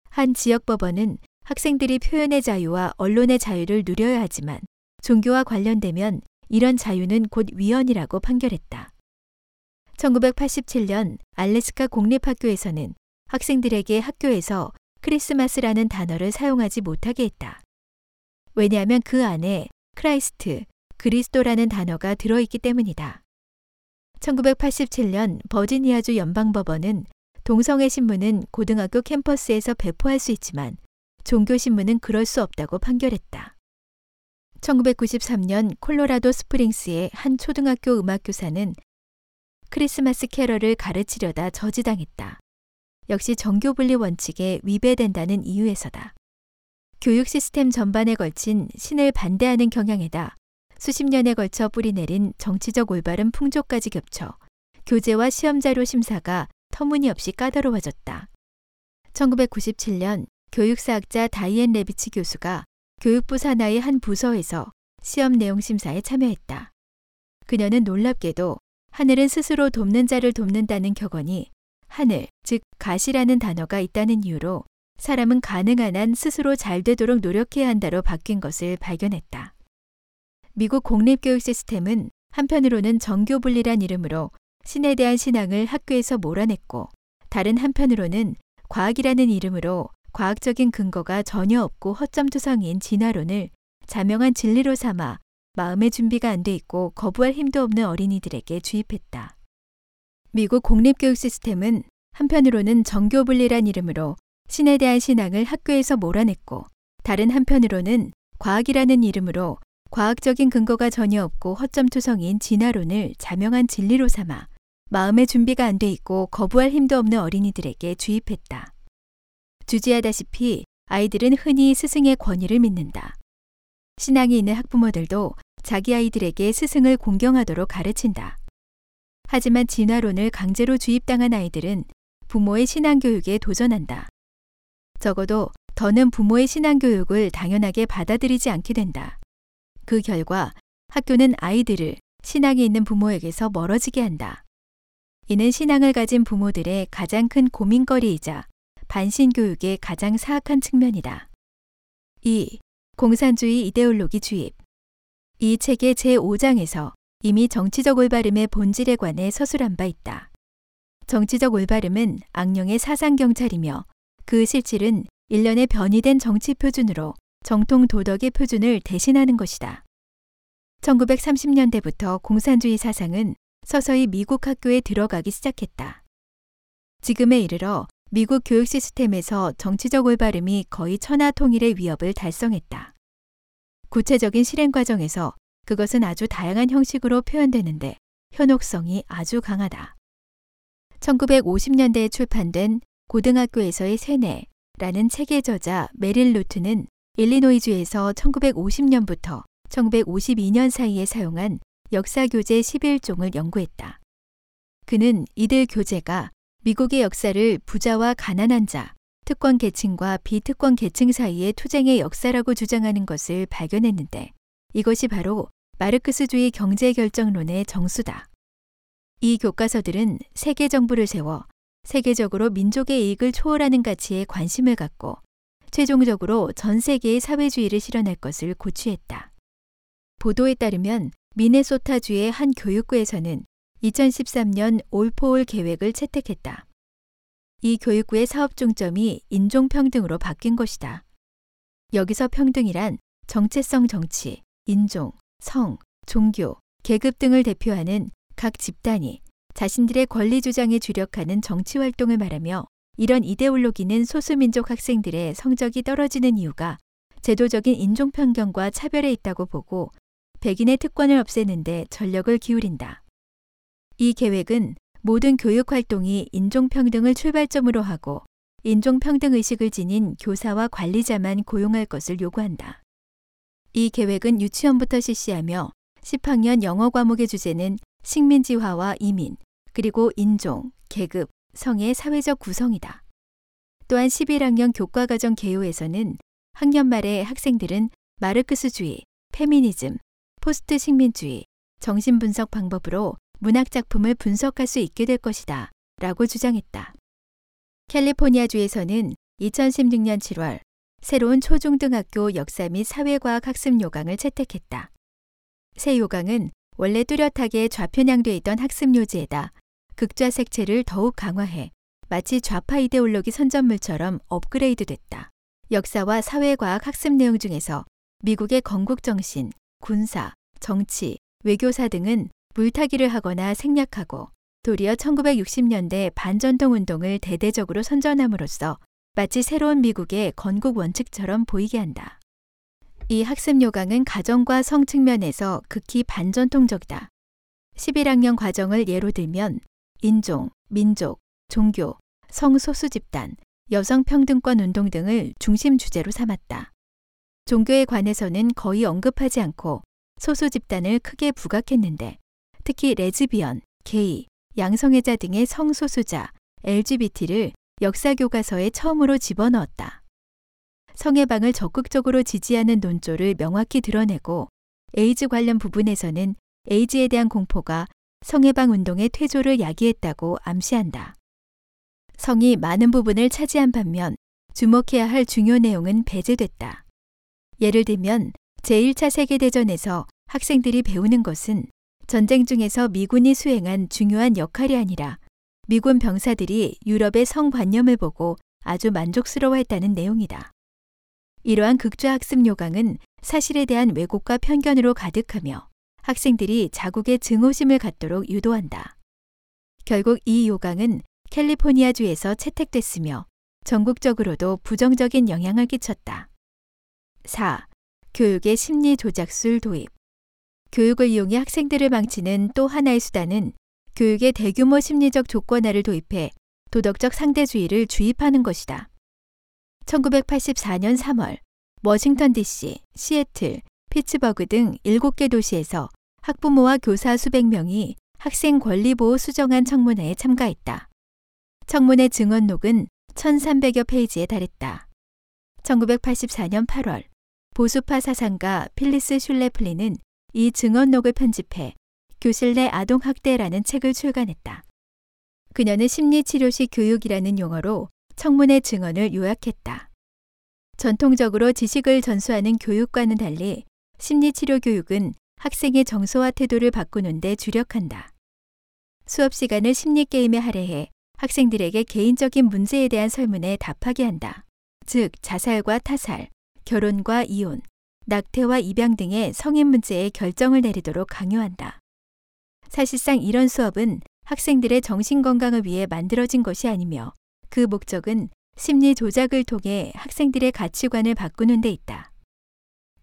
한 지역 법원은 학생들이 표현의 자유와 언론의 자유를 누려야 하지만 종교와 관련되면 이런 자유는 곧 위헌이라고 판결했다. 1987년 알래스카 공립학교에서는 학생들에게 학교에서 크리스마스라는 단어를 사용하지 못하게 했다. 왜냐하면 그 안에 Christ, 그리스도라는 단어가 들어있기 때문이다. 1987년 버지니아주 연방법원은 동성애 신문은 고등학교 캠퍼스에서 배포할 수 있지만 종교신문은 그럴 수 없다고 판결했다. 1993년 콜로라도 스프링스의 한 초등학교 음악교사는 크리스마스 캐럴을 가르치려다 저지당했다. 역시 정교분리 원칙에 위배된다는 이유에서다. 교육 시스템 전반에 걸친 신을 반대하는 경향에다 수십 년에 걸쳐 뿌리내린 정치적 올바른 풍조까지 겹쳐 교재와 시험자료 심사가 터무니없이 까다로워졌다. 1997년 교육사학자 다이앤 레비치 교수가 교육부 산하의 한 부서에서 시험 내용 심사에 참여했다. 그녀는 놀랍게도 하늘은 스스로 돕는 자를 돕는다는 격언이 하늘, 즉 God이라는 단어가 있다는 이유로 사람은 가능한 한 스스로 잘 되도록 노력해야 한다로 바뀐 것을 발견했다. 미국 공립교육 시스템은 한편으로는 정교분리란 이름으로 신에 대한 신앙을 학교에서 몰아냈고 다른 한편으로는 과학이라는 이름으로 과학적인 근거가 전혀 없고 허점투성인 진화론을 자명한 진리로 삼아 마음의 준비가 안 돼 있고 거부할 힘도 없는 어린이들에게 주입했다. 미국 공립교육 시스템은 한편으로는 정교분리란 이름으로 신에 대한 신앙을 학교에서 몰아냈고 다른 한편으로는 과학이라는 이름으로 과학적인 근거가 전혀 없고 허점투성인 진화론을 자명한 진리로 삼아 마음의 준비가 안 돼 있고 거부할 힘도 없는 어린이들에게 주입했다. 주지하다시피 아이들은 흔히 스승의 권위를 믿는다. 신앙이 있는 학부모들도 자기 아이들에게 스승을 공경하도록 가르친다. 하지만 진화론을 강제로 주입당한 아이들은 부모의 신앙교육에 도전한다. 적어도 더는 부모의 신앙교육을 당연하게 받아들이지 않게 된다. 그 결과 학교는 아이들을 신앙이 있는 부모에게서 멀어지게 한다. 이는 신앙을 가진 부모들의 가장 큰 고민거리이자 반신교육의 가장 사악한 측면이다. 2. 공산주의 이데올로기 주입. 이 책의 제5장에서 이미 정치적 올바름의 본질에 관해 서술한 바 있다. 정치적 올바름은 악령의 사상경찰이며 그 실질은 일련의 변이된 정치 표준으로 정통 도덕의 표준을 대신하는 것이다. 1930년대부터 공산주의 사상은 서서히 미국 학교에 들어가기 시작했다. 지금에 이르러 미국 교육 시스템에서 정치적 올바름이 거의 천하 통일의 위협을 달성했다. 구체적인 실행 과정에서 그것은 아주 다양한 형식으로 표현되는데 현혹성이 아주 강하다. 1950년대에 출판된 고등학교에서의 세뇌라는 책의 저자 메릴 루트는 일리노이주에서 1950년부터 1952년 사이에 사용한 역사 교재 11종을 연구했다. 그는 이들 교재가 미국의 역사를 부자와 가난한 자, 특권 계층과 비특권 계층 사이의 투쟁의 역사라고 주장하는 것을 발견했는데 이것이 바로 마르크스주의 경제 결정론의 정수다. 이 교과서들은 세계 정부를 세워 세계적으로 민족의 이익을 초월하는 가치에 관심을 갖고 최종적으로 전 세계의 사회주의를 실현할 것을 고취했다. 보도에 따르면 미네소타주의 한 교육구에서는 2013년 올포올 계획을 채택했다. 이 교육구의 사업 중점이 인종평등으로 바뀐 것이다. 여기서 평등이란 정체성 정치, 인종, 성, 종교, 계급 등을 대표하는 각 집단이 자신들의 권리 주장에 주력하는 정치 활동을 말하며 이런 이데올로기는 소수민족 학생들의 성적이 떨어지는 이유가 제도적인 인종편견과 차별에 있다고 보고 백인의 특권을 없애는데 전력을 기울인다. 이 계획은 모든 교육 활동이 인종평등을 출발점으로 하고 인종평등 의식을 지닌 교사와 관리자만 고용할 것을 요구한다. 이 계획은 유치원부터 실시하며 10학년 영어 과목의 주제는 식민지화와 이민, 그리고 인종, 계급, 성의 사회적 구성이다. 또한 11학년 교과과정 개요에서는 학년 말에 학생들은 마르크스주의, 페미니즘, 포스트 식민주의, 정신분석 방법으로 문학작품을 분석할 수 있게 될 것이다. 라고 주장했다. 캘리포니아주에서는 2016년 7월 새로운 초중등학교 역사 및 사회과학 학습 요강을 채택했다. 새 요강은 원래 뚜렷하게 좌편향돼 있던 학습 요지에다 극좌 색채를 더욱 강화해 마치 좌파 이데올로기 선전물처럼 업그레이드 됐다. 역사와 사회과학 학습 내용 중에서 미국의 건국 정신, 군사, 정치, 외교사 등은 물타기를 하거나 생략하고 도리어 1960년대 반전통 운동을 대대적으로 선전함으로써 마치 새로운 미국의 건국 원칙처럼 보이게 한다. 이 학습 요강은 가정과 성 측면에서 극히 반전통적이다. 11학년 과정을 예로 들면 인종, 민족, 종교, 성소수 집단, 여성 평등권 운동 등을 중심 주제로 삼았다. 종교에 관해서는 거의 언급하지 않고 소수 집단을 크게 부각했는데 특히 레즈비언, 게이, 양성애자 등의 성소수자, LGBT를 역사 교과서에 처음으로 집어넣었다. 성해방을 적극적으로 지지하는 논조를 명확히 드러내고 에이즈 관련 부분에서는 에이즈에 대한 공포가 성해방 운동의 퇴조를 야기했다고 암시한다. 성이 많은 부분을 차지한 반면 주목해야 할 중요 내용은 배제됐다. 예를 들면 제1차 세계대전에서 학생들이 배우는 것은 전쟁 중에서 미군이 수행한 중요한 역할이 아니라 미군 병사들이 유럽의 성관념을 보고 아주 만족스러워했다는 내용이다. 이러한 극좌학습 요강은 사실에 대한 왜곡과 편견으로 가득하며 학생들이 자국의 증오심을 갖도록 유도한다. 결국 이 요강은 캘리포니아주에서 채택됐으며 전국적으로도 부정적인 영향을 끼쳤다. 4. 교육의 심리 조작술 도입. 교육을 이용해 학생들을 망치는 또 하나의 수단은 교육의 대규모 심리적 조건화를 도입해 도덕적 상대주의를 주입하는 것이다. 1984년 3월 워싱턴 DC, 시애틀, 피츠버그 등 7개 도시에서 학부모와 교사 수백 명이 학생 권리 보호 수정안 청문회에 참가했다. 청문회 증언록은 1300여 페이지에 달했다. 1984년 8월 보수파 사상가 필리스 슐레플리는 이 증언록을 편집해 교실 내 아동학대라는 책을 출간했다. 그녀는 심리치료식 교육이라는 용어로 청문회 증언을 요약했다. 전통적으로 지식을 전수하는 교육과는 달리 심리치료 교육은 학생의 정서와 태도를 바꾸는 데 주력한다. 수업 시간을 심리게임에 할애해 학생들에게 개인적인 문제에 대한 설문에 답하게 한다. 즉, 자살과 타살, 결혼과 이혼, 낙태와 입양 등의 성인 문제에 결정을 내리도록 강요한다. 사실상 이런 수업은 학생들의 정신 건강을 위해 만들어진 것이 아니며 그 목적은 심리 조작을 통해 학생들의 가치관을 바꾸는 데 있다.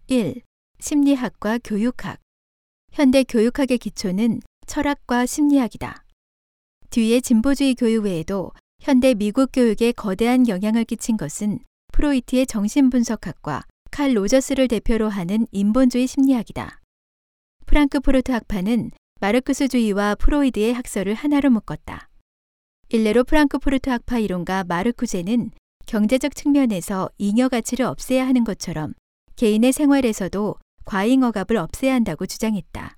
1. 심리학과 교육학. 현대 교육학의 기초는 철학과 심리학이다. 뒤에 진보주의 교육 외에도 현대 미국 교육에 거대한 영향을 끼친 것은 프로이트의 정신분석학과 칼 로저스를 대표로 하는 인본주의 심리학이다. 프랑크푸르트 학파는 마르크스주의와 프로이드의 학설을 하나로 묶었다. 일례로 프랑크푸르트 학파 이론가 마르쿠제는 경제적 측면에서 잉여 가치를 없애야 하는 것처럼 개인의 생활에서도 과잉 억압을 없애야 한다고 주장했다.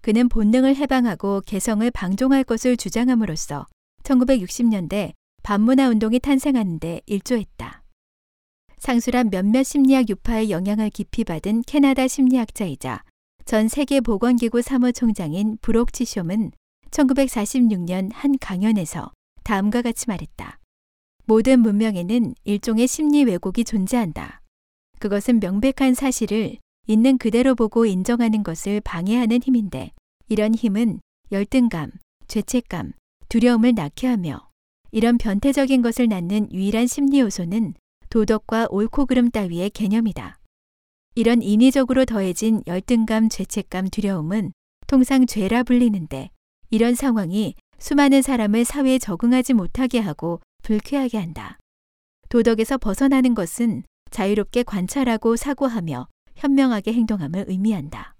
그는 본능을 해방하고 개성을 방종할 것을 주장함으로써 1960년대 반문화 운동이 탄생하는데 일조했다. 상수란 몇몇 심리학 유파의 영향을 깊이 받은 캐나다 심리학자이자 전 세계 보건기구 사무총장인 브록 치숑은 1946년 한 강연에서 다음과 같이 말했다. 모든 문명에는 일종의 심리 왜곡이 존재한다. 그것은 명백한 사실을 있는 그대로 보고 인정하는 것을 방해하는 힘인데 이런 힘은 열등감, 죄책감, 두려움을 낳게 하며 이런 변태적인 것을 낳는 유일한 심리 요소는 도덕과 옳고 그름 따위의 개념이다. 이런 인위적으로 더해진 열등감, 죄책감, 두려움은 통상 죄라 불리는데 이런 상황이 수많은 사람을 사회에 적응하지 못하게 하고 불쾌하게 한다. 도덕에서 벗어나는 것은 자유롭게 관찰하고 사고하며 현명하게 행동함을 의미한다.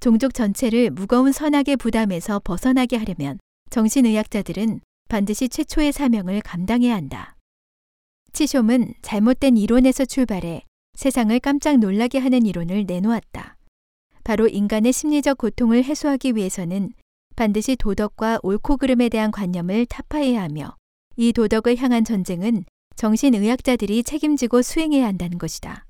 종족 전체를 무거운 선악의 부담에서 벗어나게 하려면 정신의학자들은 반드시 최초의 사명을 감당해야 한다. 치숑은 잘못된 이론에서 출발해 세상을 깜짝 놀라게 하는 이론을 내놓았다. 바로 인간의 심리적 고통을 해소하기 위해서는 반드시 도덕과 옳고 그름에 대한 관념을 타파해야 하며 이 도덕을 향한 전쟁은 정신의학자들이 책임지고 수행해야 한다는 것이다.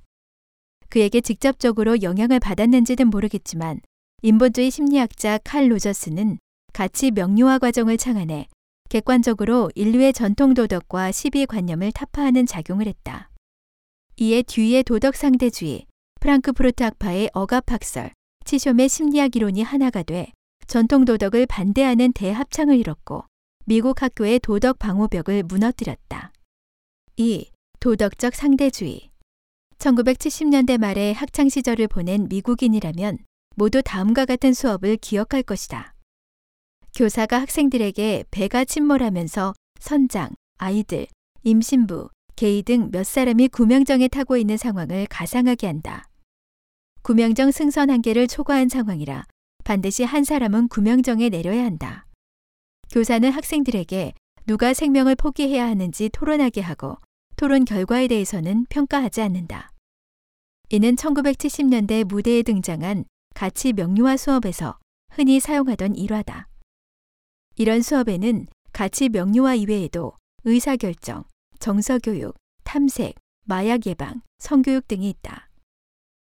그에게 직접적으로 영향을 받았는지는 모르겠지만 인본주의 심리학자 칼 로저스는 가치 명료화 과정을 창안해 객관적으로 인류의 전통 도덕과 시비 관념을 타파하는 작용을 했다. 이에 뒤의 도덕 상대주의, 프랑크푸르트 학파의 억압 학설, 치숑의 심리학 이론이 하나가 돼 전통 도덕을 반대하는 대합창을 이뤘고 미국 학교의 도덕 방호벽을 무너뜨렸다. 2. 도덕적 상대주의 1970년대 말에 학창 시절을 보낸 미국인이라면 모두 다음과 같은 수업을 기억할 것이다. 교사가 학생들에게 배가 침몰하면서 선장, 아이들, 임신부, 게이 등 몇 사람이 구명정에 타고 있는 상황을 가상하게 한다. 구명정 승선 한계를 초과한 상황이라 반드시 한 사람은 구명정에 내려야 한다. 교사는 학생들에게 누가 생명을 포기해야 하는지 토론하게 하고 토론 결과에 대해서는 평가하지 않는다. 이는 1970년대 무대에 등장한 가치 명료화 수업에서 흔히 사용하던 일화다. 이런 수업에는 가치 명료화 이외에도 의사결정, 정서교육, 탐색, 마약 예방, 성교육 등이 있다.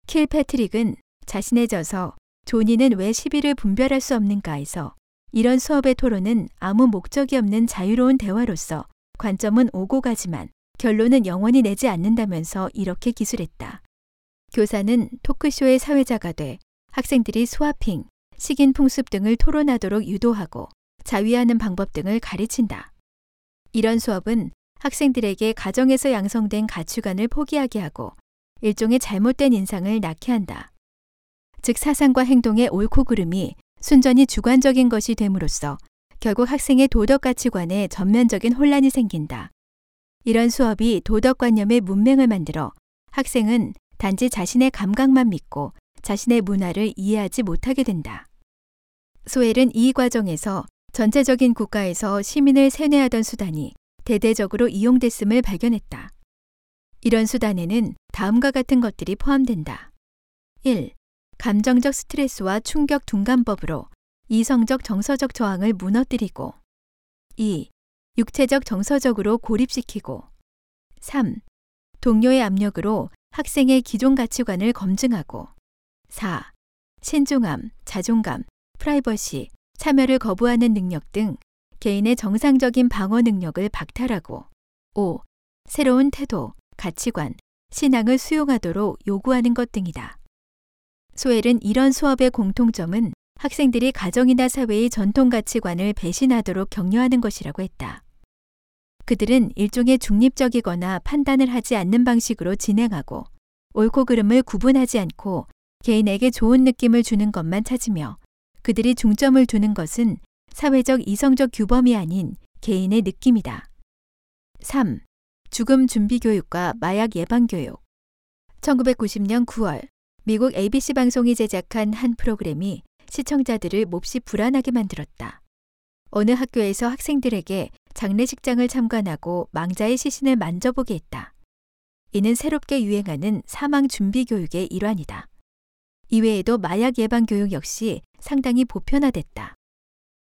킬 패트릭은 자신의 저서 조니는 왜 시비를 분별할 수 없는가에서 이런 수업의 토론은 아무 목적이 없는 자유로운 대화로서 관점은 오고 가지만 결론은 영원히 내지 않는다면서 이렇게 기술했다. 교사는 토크쇼의 사회자가 돼 학생들이 스와핑, 식인 풍습 등을 토론하도록 유도하고 자위하는 방법 등을 가르친다. 이런 수업은 학생들에게 가정에서 양성된 가치관을 포기하게 하고 일종의 잘못된 인상을 낳게 한다. 즉 사상과 행동의 옳고 그름이 순전히 주관적인 것이 됨으로써 결국 학생의 도덕 가치관에 전면적인 혼란이 생긴다. 이런 수업이 도덕관념의 문맹을 만들어 학생은 단지 자신의 감각만 믿고 자신의 문화를 이해하지 못하게 된다. 소엘은 이 과정에서 전체적인 국가에서 시민을 세뇌하던 수단이 대대적으로 이용됐음을 발견했다. 이런 수단에는 다음과 같은 것들이 포함된다. 1. 감정적 스트레스와 충격 둔감법으로 이성적 정서적 저항을 무너뜨리고 2. 육체적 정서적으로 고립시키고 3. 동료의 압력으로 학생의 기존 가치관을 검증하고 4. 신중함, 자존감, 프라이버시, 참여를 거부하는 능력 등 개인의 정상적인 방어 능력을 박탈하고 5. 새로운 태도, 가치관, 신앙을 수용하도록 요구하는 것 등이다. 소엘은 이런 수업의 공통점은 학생들이 가정이나 사회의 전통 가치관을 배신하도록 격려하는 것이라고 했다. 그들은 일종의 중립적이거나 판단을 하지 않는 방식으로 진행하고 옳고 그름을 구분하지 않고 개인에게 좋은 느낌을 주는 것만 찾으며 그들이 중점을 두는 것은 사회적 이성적 규범이 아닌 개인의 느낌이다. 3. 죽음 준비 교육과 마약 예방 교육. 1990년 9월 미국 ABC 방송이 제작한 한 프로그램이 시청자들을 몹시 불안하게 만들었다. 어느 학교에서 학생들에게 장례식장을 참관하고 망자의 시신을 만져보게 했다. 이는 새롭게 유행하는 사망 준비 교육의 일환이다. 이외에도 마약 예방 교육 역시 상당히 보편화됐다.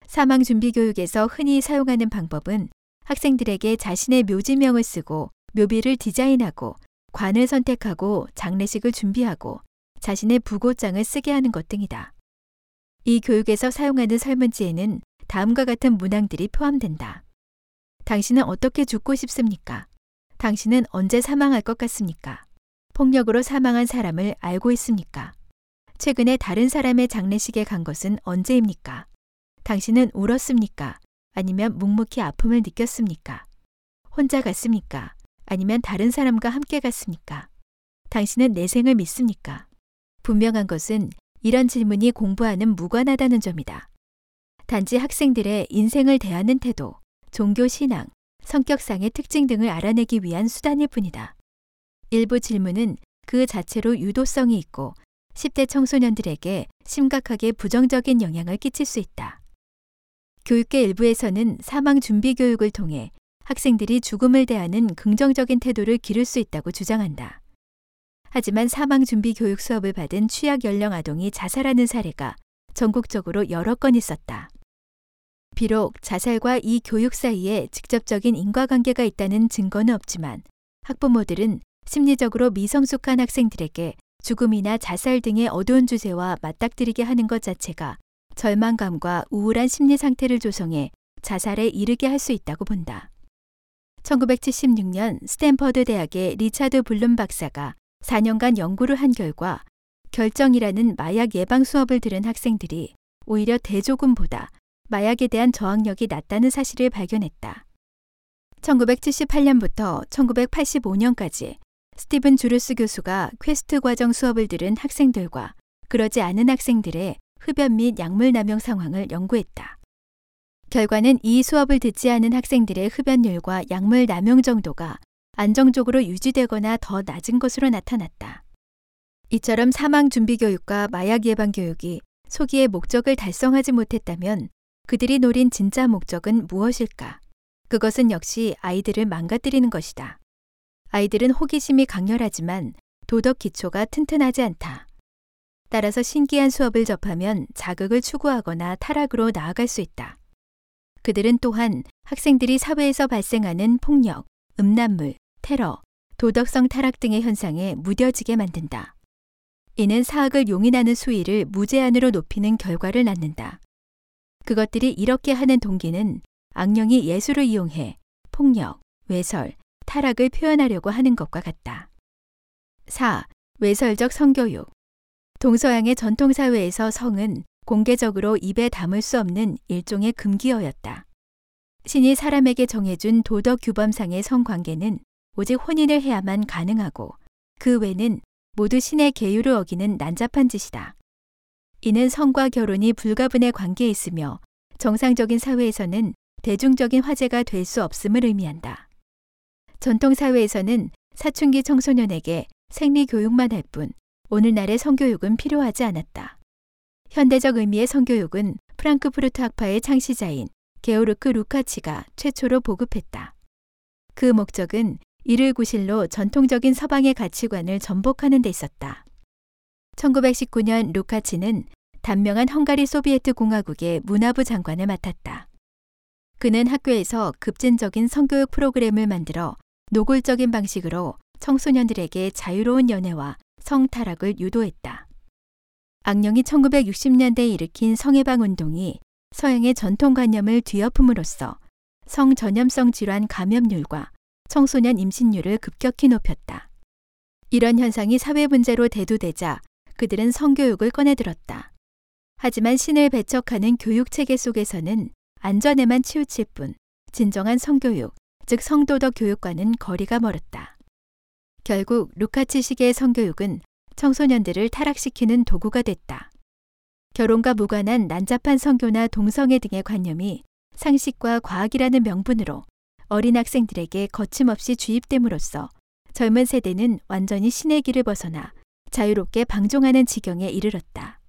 사망 준비 교육에서 흔히 사용하는 방법은 학생들에게 자신의 묘지명을 쓰고 묘비를 디자인하고 관을 선택하고 장례식을 준비하고 자신의 부고장을 쓰게 하는 것 등이다. 이 교육에서 사용하는 설문지에는 다음과 같은 문항들이 포함된다. 당신은 어떻게 죽고 싶습니까? 당신은 언제 사망할 것 같습니까? 폭력으로 사망한 사람을 알고 있습니까? 최근에 다른 사람의 장례식에 간 것은 언제입니까? 당신은 울었습니까? 아니면 묵묵히 아픔을 느꼈습니까? 혼자 갔습니까? 아니면 다른 사람과 함께 갔습니까? 당신은 내 생을 믿습니까? 분명한 것은 이런 질문이 공부하는 무관하다는 점이다. 단지 학생들의 인생을 대하는 태도, 종교 신앙, 성격상의 특징 등을 알아내기 위한 수단일 뿐이다. 일부 질문은 그 자체로 유도성이 있고 10대 청소년들에게 심각하게 부정적인 영향을 끼칠 수 있다. 교육계 일부에서는 사망 준비 교육을 통해 학생들이 죽음을 대하는 긍정적인 태도를 기를 수 있다고 주장한다. 하지만 사망 준비 교육 수업을 받은 취약 연령 아동이 자살하는 사례가 전국적으로 여러 건 있었다. 비록 자살과 이 교육 사이에 직접적인 인과관계가 있다는 증거는 없지만 학부모들은 심리적으로 미성숙한 학생들에게 죽음이나 자살 등의 어두운 주제와 맞닥뜨리게 하는 것 자체가 절망감과 우울한 심리 상태를 조성해 자살에 이르게 할 수 있다고 본다. 1976년 스탠퍼드 대학의 리차드 블룸 박사가 4년간 연구를 한 결과 결정이라는 마약 예방 수업을 들은 학생들이 오히려 대조군보다 마약에 대한 저항력이 낮다는 사실을 발견했다. 1978년부터 1985년까지 스티븐 주루스 교수가 퀘스트 과정 수업을 들은 학생들과 그러지 않은 학생들의 흡연 및 약물 남용 상황을 연구했다. 결과는 이 수업을 듣지 않은 학생들의 흡연율과 약물 남용 정도가 안정적으로 유지되거나 더 낮은 것으로 나타났다. 이처럼 사망 준비 교육과 마약 예방 교육이 소기의 목적을 달성하지 못했다면 그들이 노린 진짜 목적은 무엇일까? 그것은 역시 아이들을 망가뜨리는 것이다. 아이들은 호기심이 강렬하지만 도덕 기초가 튼튼하지 않다. 따라서 신기한 수업을 접하면 자극을 추구하거나 타락으로 나아갈 수 있다. 그들은 또한 학생들이 사회에서 발생하는 폭력, 음란물, 테러, 도덕성 타락 등의 현상에 무뎌지게 만든다. 이는 사학을 용인하는 수위를 무제한으로 높이는 결과를 낳는다. 그것들이 이렇게 하는 동기는 악령이 예술을 이용해 폭력, 외설, 타락을 표현하려고 하는 것과 같다. 4. 외설적 성교육. 동서양의 전통사회에서 성은 공개적으로 입에 담을 수 없는 일종의 금기어였다. 신이 사람에게 정해준 도덕 규범상의 성관계는 오직 혼인을 해야만 가능하고 그 외는 모두 신의 계율을 어기는 난잡한 짓이다. 이는 성과 결혼이 불가분의 관계에 있으며 정상적인 사회에서는 대중적인 화제가 될 수 없음을 의미한다. 전통 사회에서는 사춘기 청소년에게 생리 교육만 할 뿐 오늘날의 성교육은 필요하지 않았다. 현대적 의미의 성교육은 프랑크푸르트 학파의 창시자인 게오르크 루카치가 최초로 보급했다. 그 목적은 이를 구실로 전통적인 서방의 가치관을 전복하는 데 있었다. 1919년 루카치는 단명한 헝가리 소비에트 공화국의 문화부 장관을 맡았다. 그는 학교에서 급진적인 성교육 프로그램을 만들어 노골적인 방식으로 청소년들에게 자유로운 연애와 성타락을 유도했다. 악령이 1960년대에 일으킨 성해방 운동이 서양의 전통관념을 뒤엎음으로써 성전염성 질환 감염률과 청소년 임신율을 급격히 높였다. 이런 현상이 사회 문제로 대두되자 그들은 성교육을 꺼내들었다. 하지만 신을 배척하는 교육 체계 속에서는 안전에만 치우칠 뿐 진정한 성교육, 즉 성도덕 교육과는 거리가 멀었다. 결국 루카치식의 성교육은 청소년들을 타락시키는 도구가 됐다. 결혼과 무관한 난잡한 성교나 동성애 등의 관념이 상식과 과학이라는 명분으로 어린 학생들에게 거침없이 주입됨으로써 젊은 세대는 완전히 신의 길을 벗어나 자유롭게 방종하는 지경에 이르렀다.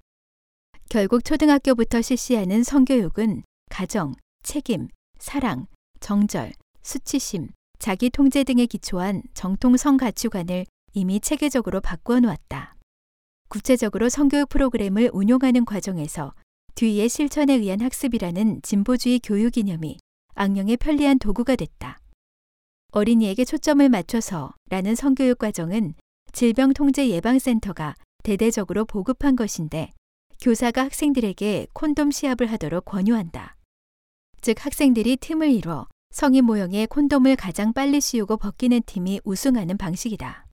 결국 초등학교부터 실시하는 성교육은 가정, 책임, 사랑, 정절, 수치심, 자기 통제 등에 기초한 정통 성 가치관을 이미 체계적으로 바꾸어 놓았다. 구체적으로 성교육 프로그램을 운용하는 과정에서 뒤의 실천에 의한 학습이라는 진보주의 교육 이념이 악령의 편리한 도구가 됐다. 어린이에게 초점을 맞춰서 라는 성교육 과정은 질병통제예방센터가 대대적으로 보급한 것인데 교사가 학생들에게 콘돔 시합을 하도록 권유한다. 즉 학생들이 팀을 이뤄 성인 모형의 콘돔을 가장 빨리 씌우고 벗기는 팀이 우승하는 방식이다.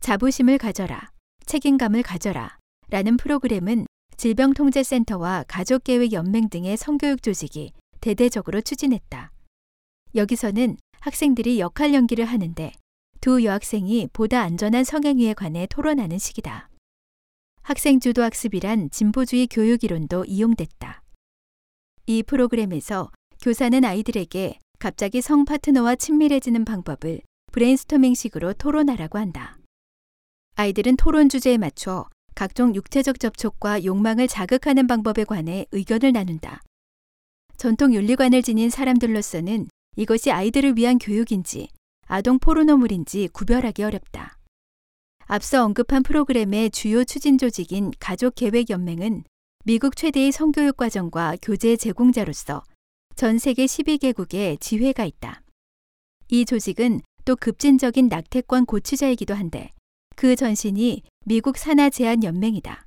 자부심을 가져라, 책임감을 가져라 라는 프로그램은 질병통제센터와 가족계획연맹 등의 성교육 조직이 대대적으로 추진했다. 여기서는 학생들이 역할 연기를 하는데 두 여학생이 보다 안전한 성행위에 관해 토론하는 시기다. 학생 주도 학습이란 진보주의 교육 이론도 이용됐다. 이 프로그램에서 교사는 아이들에게 갑자기 성 파트너와 친밀해지는 방법을 브레인스토밍식으로 토론하라고 한다. 아이들은 토론 주제에 맞춰 각종 육체적 접촉과 욕망을 자극하는 방법에 관해 의견을 나눈다. 전통 윤리관을 지닌 사람들로서는 이것이 아이들을 위한 교육인지 아동 포르노물인지 구별하기 어렵다. 앞서 언급한 프로그램의 주요 추진 조직인 가족계획연맹은 미국 최대의 성교육 과정과 교재 제공자로서 전 세계 12개국에 지회가 있다. 이 조직은 또 급진적인 낙태권 고취자이기도 한데 그 전신이 미국 산아 제한 연맹이다.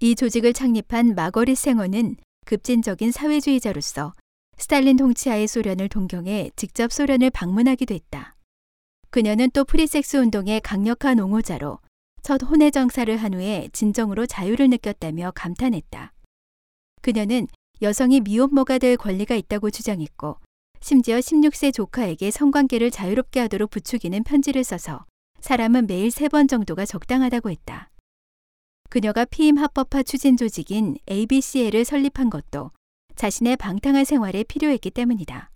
이 조직을 창립한 마거릿 생어는 급진적인 사회주의자로서 스탈린 통치하의 소련을 동경해 직접 소련을 방문하기도 했다. 그녀는 또 프리섹스 운동의 강력한 옹호자로 첫 혼외 정사를 한 후에 진정으로 자유를 느꼈다며 감탄했다. 그녀는 여성이 미혼모가 될 권리가 있다고 주장했고 심지어 16세 조카에게 성관계를 자유롭게 하도록 부추기는 편지를 써서 사람은 매일 세 번 정도가 적당하다고 했다. 그녀가 피임 합법화 추진 조직인 ABCL을 설립한 것도 자신의 방탕한 생활에 필요했기 때문이다.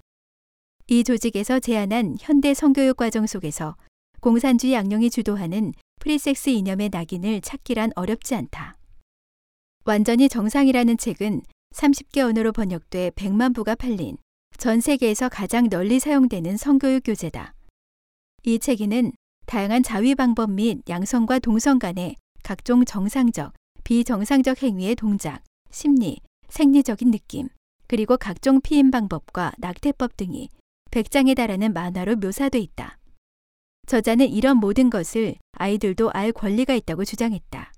이 조직에서 제안한 현대 성교육 과정 속에서 공산주의 악령이 주도하는 프리섹스 이념의 낙인을 찾기란 어렵지 않다. 완전히 정상이라는 책은 30개 언어로 번역돼 100만 부가 팔린 전 세계에서 가장 널리 사용되는 성교육 교재다. 이 책에는 다양한 자위 방법 및 양성과 동성 간의 각종 정상적, 비정상적 행위의 동작, 심리, 생리적인 느낌, 그리고 각종 피임 방법과 낙태법 등이 100장에 달하는 만화로 묘사돼 있다. 저자는 이런 모든 것을 아이들도 알 권리가 있다고 주장했다.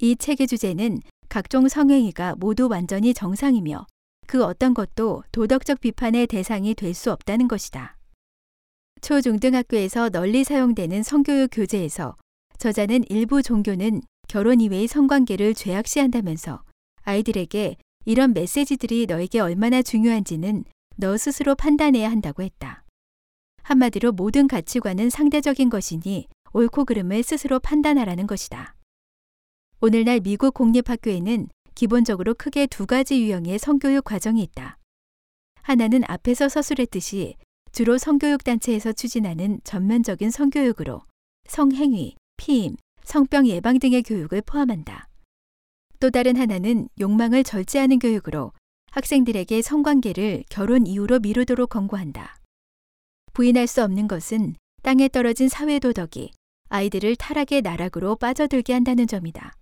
이 책의 주제는 각종 성행위가 모두 완전히 정상이며 그 어떤 것도 도덕적 비판의 대상이 될 수 없다는 것이다. 초중등학교에서 널리 사용되는 성교육 교재에서 저자는 일부 종교는 결혼 이외의 성관계를 죄악시한다면서 아이들에게 이런 메시지들이 너에게 얼마나 중요한지는 너 스스로 판단해야 한다고 했다. 한마디로 모든 가치관은 상대적인 것이니 옳고 그름을 스스로 판단하라는 것이다. 오늘날 미국 공립학교에는 기본적으로 크게 두 가지 유형의 성교육 과정이 있다. 하나는 앞에서 서술했듯이 주로 성교육 단체에서 추진하는 전면적인 성교육으로 성행위, 피임, 성병 예방 등의 교육을 포함한다. 또 다른 하나는 욕망을 절제하는 교육으로 학생들에게 성관계를 결혼 이후로 미루도록 권고한다. 부인할 수 없는 것은 땅에 떨어진 사회 도덕이 아이들을 타락의 나락으로 빠져들게 한다는 점이다.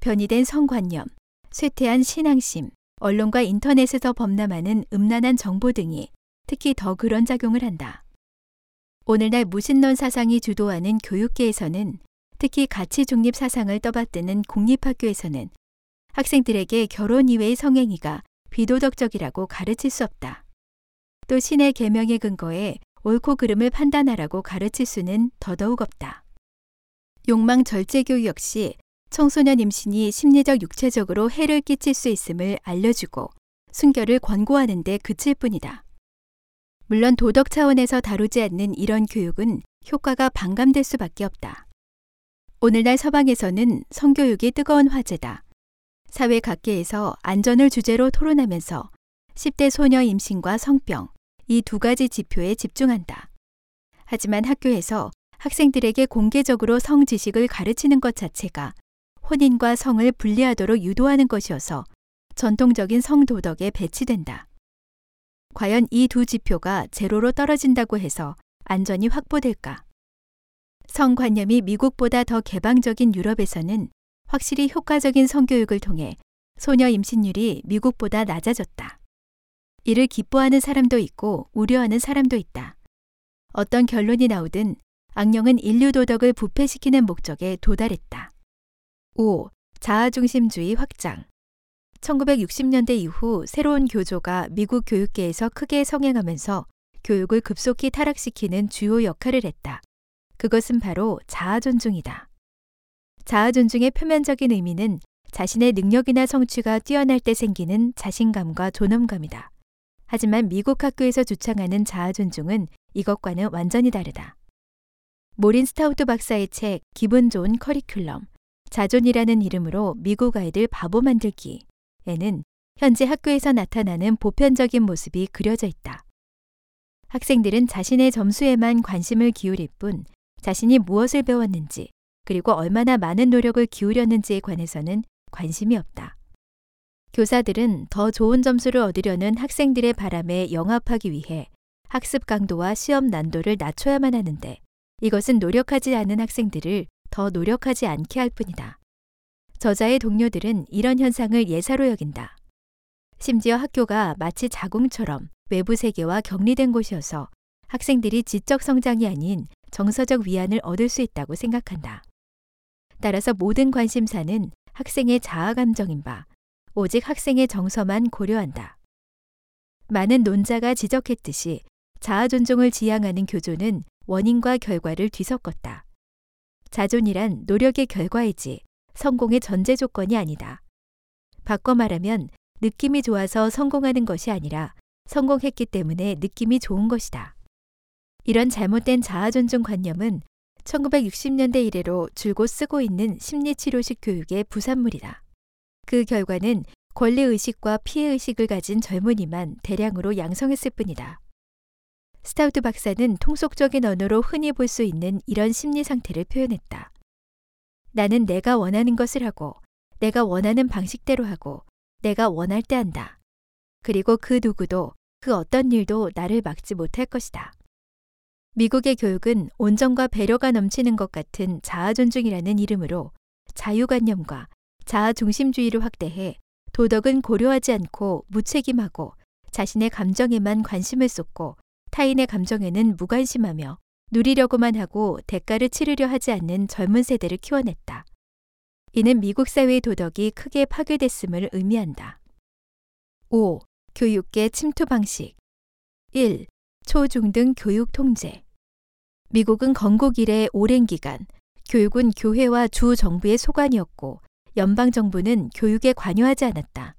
변이된 성관념, 쇠퇴한 신앙심, 언론과 인터넷에서 범람하는 음란한 정보 등이 특히 더 그런 작용을 한다. 오늘날 무신론 사상이 주도하는 교육계에서는 특히 가치 중립 사상을 떠받드는 공립학교에서는 학생들에게 결혼 이외의 성행위가 비도덕적이라고 가르칠 수 없다. 또 신의 계명의 근거에 옳고 그름을 판단하라고 가르칠 수는 더더욱 없다. 욕망 절제 교육 역시 청소년 임신이 심리적 육체적으로 해를 끼칠 수 있음을 알려주고 순결을 권고하는 데 그칠 뿐이다. 물론 도덕 차원에서 다루지 않는 이런 교육은 효과가 반감될 수밖에 없다. 오늘날 서방에서는 성교육이 뜨거운 화제다. 사회 각계에서 안전을 주제로 토론하면서 10대 소녀 임신과 성병, 이 두 가지 지표에 집중한다. 하지만 학교에서 학생들에게 공개적으로 성 지식을 가르치는 것 자체가 혼인과 성을 분리하도록 유도하는 것이어서 전통적인 성도덕에 배치된다. 과연 이 두 지표가 제로로 떨어진다고 해서 안전이 확보될까? 성관념이 미국보다 더 개방적인 유럽에서는 확실히 효과적인 성교육을 통해 소녀 임신율이 미국보다 낮아졌다. 이를 기뻐하는 사람도 있고 우려하는 사람도 있다. 어떤 결론이 나오든 악령은 인류 도덕을 부패시키는 목적에 도달했다. 5. 자아중심주의 확장. 1960년대 이후 새로운 교조가 미국 교육계에서 크게 성행하면서 교육을 급속히 타락시키는 주요 역할을 했다. 그것은 바로 자아존중이다. 자아존중의 표면적인 의미는 자신의 능력이나 성취가 뛰어날 때 생기는 자신감과 존엄감이다. 하지만 미국 학교에서 주창하는 자아존중은 이것과는 완전히 다르다. 모린 스타우트 박사의 책 기분 좋은 커리큘럼, 자존이라는 이름으로 미국 아이들 바보 만들기에는 현재 학교에서 나타나는 보편적인 모습이 그려져 있다. 학생들은 자신의 점수에만 관심을 기울일 뿐 자신이 무엇을 배웠는지, 그리고 얼마나 많은 노력을 기울였는지에 관해서는 관심이 없다. 교사들은 더 좋은 점수를 얻으려는 학생들의 바람에 영합하기 위해 학습 강도와 시험 난도를 낮춰야만 하는데 이것은 노력하지 않은 학생들을 더 노력하지 않게 할 뿐이다. 저자의 동료들은 이런 현상을 예사로 여긴다. 심지어 학교가 마치 자궁처럼 외부 세계와 격리된 곳이어서 학생들이 지적 성장이 아닌 정서적 위안을 얻을 수 있다고 생각한다. 따라서 모든 관심사는 학생의 자아 감정인 바 오직 학생의 정서만 고려한다. 많은 논자가 지적했듯이 자아 존중을 지향하는 교조는 원인과 결과를 뒤섞었다. 자존이란 노력의 결과이지 성공의 전제 조건이 아니다. 바꿔 말하면 느낌이 좋아서 성공하는 것이 아니라 성공했기 때문에 느낌이 좋은 것이다. 이런 잘못된 자아 존중 관념은 1960년대 이래로 줄곧 쓰고 있는 심리치료식 교육의 부산물이다. 그 결과는 권리의식과 피해의식을 가진 젊은이만 대량으로 양성했을 뿐이다. 스타우트 박사는 통속적인 언어로 흔히 볼 수 있는 이런 심리 상태를 표현했다. 나는 내가 원하는 것을 하고, 내가 원하는 방식대로 하고, 내가 원할 때 한다. 그리고 그 누구도, 그 어떤 일도 나를 막지 못할 것이다. 미국의 교육은 온정과 배려가 넘치는 것 같은 자아존중이라는 이름으로 자유관념과 자아중심주의를 확대해 도덕은 고려하지 않고 무책임하고 자신의 감정에만 관심을 쏟고 타인의 감정에는 무관심하며 누리려고만 하고 대가를 치르려 하지 않는 젊은 세대를 키워냈다. 이는 미국 사회의 도덕이 크게 파괴됐음을 의미한다. 5. 교육계 침투 방식 1. 초중등 교육 통제. 미국은 건국 이래 오랜 기간 교육은 교회와 주 정부의 소관이었고 연방 정부는 교육에 관여하지 않았다.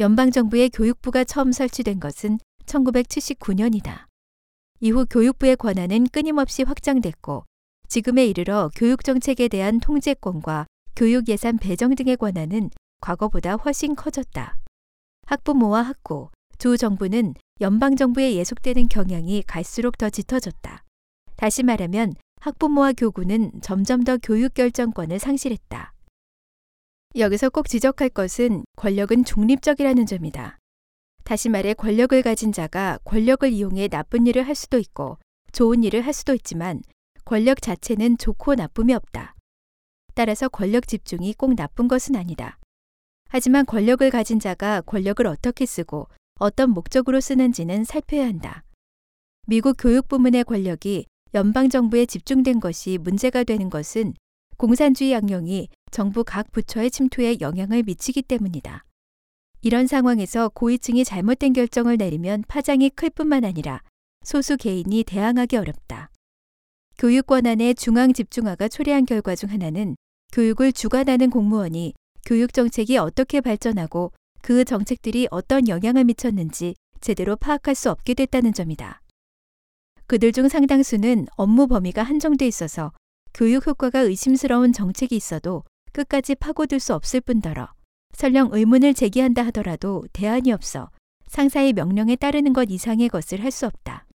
연방 정부의 교육부가 처음 설치된 것은 1979년이다. 이후 교육부의 권한은 끊임없이 확장됐고 지금에 이르러 교육 정책에 대한 통제권과 교육 예산 배정 등의 권한은 과거보다 훨씬 커졌다. 학부모와 학고, 주 정부는 연방정부에 예속되는 경향이 갈수록 더 짙어졌다. 다시 말하면 학부모와 교구는 점점 더 교육 결정권을 상실했다. 여기서 꼭 지적할 것은 권력은 중립적이라는 점이다. 다시 말해 권력을 가진 자가 권력을 이용해 나쁜 일을 할 수도 있고 좋은 일을 할 수도 있지만 권력 자체는 좋고 나쁨이 없다. 따라서 권력 집중이 꼭 나쁜 것은 아니다. 하지만 권력을 가진 자가 권력을 어떻게 쓰고 어떤 목적으로 쓰는지는 살펴야 한다. 미국 교육 부문의 권력이 연방정부에 집중된 것이 문제가 되는 것은 공산주의 양령이 정부 각 부처의 침투에 영향을 미치기 때문이다. 이런 상황에서 고위층이 잘못된 결정을 내리면 파장이 클 뿐만 아니라 소수 개인이 대항하기 어렵다. 교육 권한의 중앙 집중화가 초래한 결과 중 하나는 교육을 주관하는 공무원이 교육 정책이 어떻게 발전하고 그 정책들이 어떤 영향을 미쳤는지 제대로 파악할 수 없게 됐다는 점이다. 그들 중 상당수는 업무 범위가 한정돼 있어서 교육 효과가 의심스러운 정책이 있어도 끝까지 파고들 수 없을 뿐더러 설령 의문을 제기한다 하더라도 대안이 없어 상사의 명령에 따르는 것 이상의 것을 할 수 없다.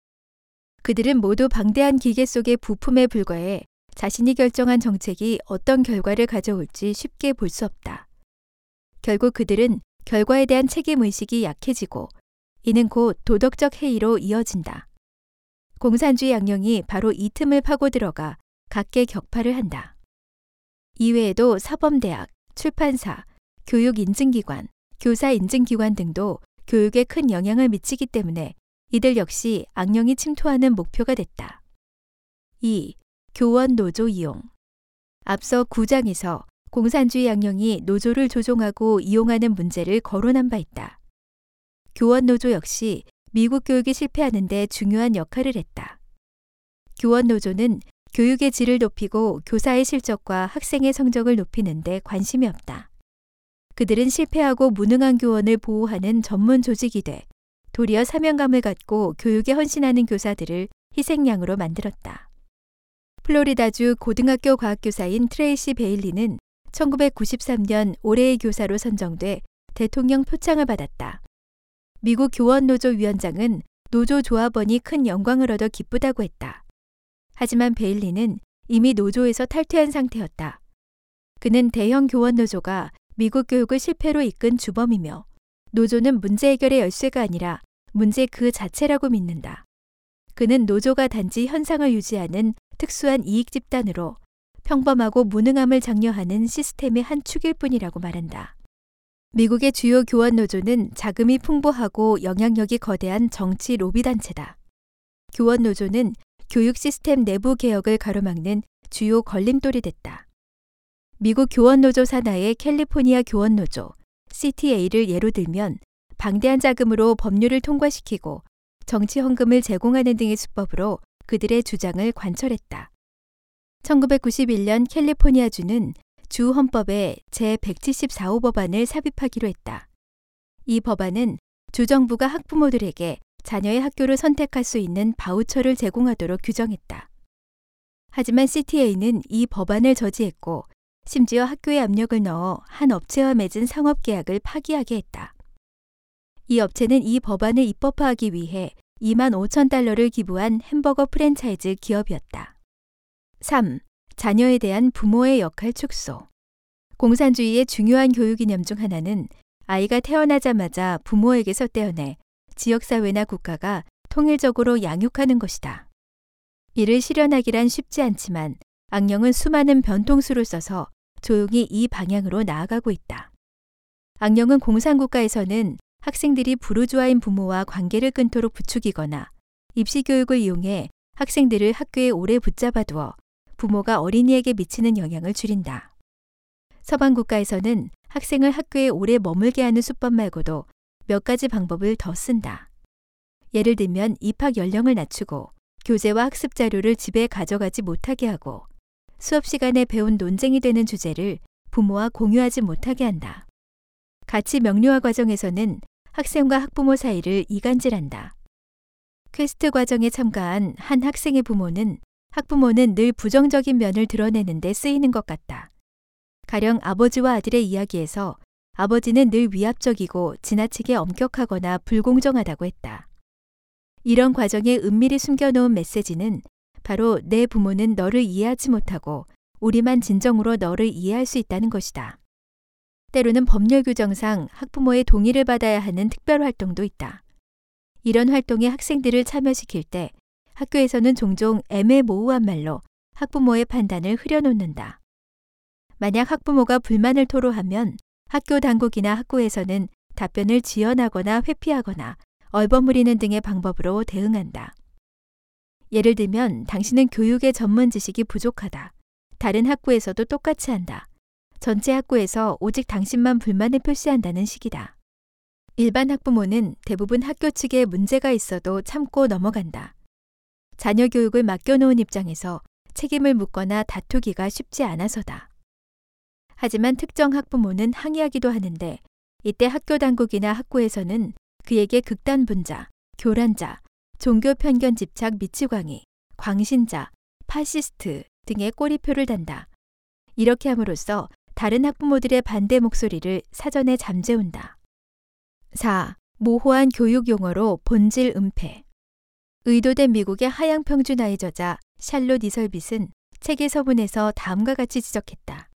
그들은 모두 방대한 기계 속의 부품에 불과해 자신이 결정한 정책이 어떤 결과를 가져올지 쉽게 볼 수 없다. 결국 그들은 결과에 대한 책임의식이 약해지고 이는 곧 도덕적 해이로 이어진다. 공산주의 양령이 바로 이 틈을 파고 들어가 각계 격파를 한다. 이외에도 사범대학, 출판사, 교육 인증기관, 교사 인증기관 등도 교육에 큰 영향을 미치기 때문에 이들 역시 악령이 침투하는 목표가 됐다. 2. 교원 노조 이용. 앞서 9장에서 공산주의 양령이 노조를 조종하고 이용하는 문제를 거론한 바 있다. 교원 노조 역시 미국 교육이 실패하는데 중요한 역할을 했다. 교원 노조는 교육의 질을 높이고 교사의 실적과 학생의 성적을 높이는데 관심이 없다. 그들은 실패하고 무능한 교원을 보호하는 전문 조직이 돼 도리어 사명감을 갖고 교육에 헌신하는 교사들을 희생양으로 만들었다. 플로리다주 고등학교 과학교사인 트레이시 베일리는 1993년 올해의 교사로 선정돼 대통령 표창을 받았다. 미국 교원노조 위원장은 노조 조합원이 큰 영광을 얻어 기쁘다고 했다. 하지만 베일리는 이미 노조에서 탈퇴한 상태였다. 그는 대형 교원노조가 미국 교육을 실패로 이끈 주범이며 노조는 문제 해결의 열쇠가 아니라 문제 그 자체라고 믿는다. 그는 노조가 단지 현상을 유지하는 특수한 이익 집단으로 평범하고 무능함을 장려하는 시스템의 한 축일 뿐이라고 말한다. 미국의 주요 교원 노조는 자금이 풍부하고 영향력이 거대한 정치 로비 단체다. 교원 노조는 교육 시스템 내부 개혁을 가로막는 주요 걸림돌이 됐다. 미국 교원노조 산하의 캘리포니아 교원노조, CTA를 예로 들면 방대한 자금으로 법률을 통과시키고 정치 헌금을 제공하는 등의 수법으로 그들의 주장을 관철했다. 1991년 캘리포니아주는 주 헌법에 제174호 법안을 삽입하기로 했다. 이 법안은 주정부가 학부모들에게 자녀의 학교를 선택할 수 있는 바우처를 제공하도록 규정했다. 하지만 CTA는 이 법안을 저지했고 심지어 학교에 압력을 넣어 한 업체와 맺은 상업 계약을 파기하게 했다. 이 업체는 이 법안을 입법화하기 위해 2만 5천 달러를 기부한 햄버거 프랜차이즈 기업이었다. 3. 자녀에 대한 부모의 역할 축소. 공산주의의 중요한 교육 이념 중 하나는 아이가 태어나자마자 부모에게서 떼어내 지역사회나 국가가 통일적으로 양육하는 것이다. 이를 실현하기란 쉽지 않지만 악령은 수많은 변통수를 써서 조용히 이 방향으로 나아가고 있다. 악령은 공산국가에서는 학생들이 부르주아인 부모와 관계를 끊도록 부추기거나 입시 교육을 이용해 학생들을 학교에 오래 붙잡아 두어 부모가 어린이에게 미치는 영향을 줄인다. 서방 국가에서는 학생을 학교에 오래 머물게 하는 수법 말고도 몇 가지 방법을 더 쓴다. 예를 들면 입학 연령을 낮추고 교재와 학습 자료를 집에 가져가지 못하게 하고 수업 시간에 배운 논쟁이 되는 주제를 부모와 공유하지 못하게 한다. 가치 명료화 과정에서는 학생과 학부모 사이를 이간질한다. 퀘스트 과정에 참가한 한 학생의 부모는 학부모는 늘 부정적인 면을 드러내는데 쓰이는 것 같다. 가령 아버지와 아들의 이야기에서 아버지는 늘 위압적이고 지나치게 엄격하거나 불공정하다고 했다. 이런 과정에 은밀히 숨겨놓은 메시지는 바로 내 부모는 너를 이해하지 못하고 우리만 진정으로 너를 이해할 수 있다는 것이다. 때로는 법률 규정상 학부모의 동의를 받아야 하는 특별 활동도 있다. 이런 활동에 학생들을 참여시킬 때 학교에서는 종종 애매모호한 말로 학부모의 판단을 흐려놓는다. 만약 학부모가 불만을 토로하면 학교 당국이나 학부에서는 답변을 지연하거나 회피하거나 얼버무리는 등의 방법으로 대응한다. 예를 들면 당신은 교육의 전문 지식이 부족하다. 다른 학부에서도 똑같이 한다. 전체 학부에서 오직 당신만 불만을 표시한다는 식이다. 일반 학부모는 대부분 학교 측에 문제가 있어도 참고 넘어간다. 자녀 교육을 맡겨놓은 입장에서 책임을 묻거나 다투기가 쉽지 않아서다. 하지만 특정 학부모는 항의하기도 하는데 이때 학교 당국이나 학부에서는 그에게 극단 분자, 교란자, 종교 편견 집착 미치광이, 광신자, 파시스트 등의 꼬리표를 단다. 이렇게 함으로써 다른 학부모들의 반대 목소리를 사전에 잠재운다. 4. 모호한 교육 용어로 본질 은폐. 의도된 미국의 하향 평준화의 저자 샬롯 이설빗은 책의 서문에서 다음과 같이 지적했다.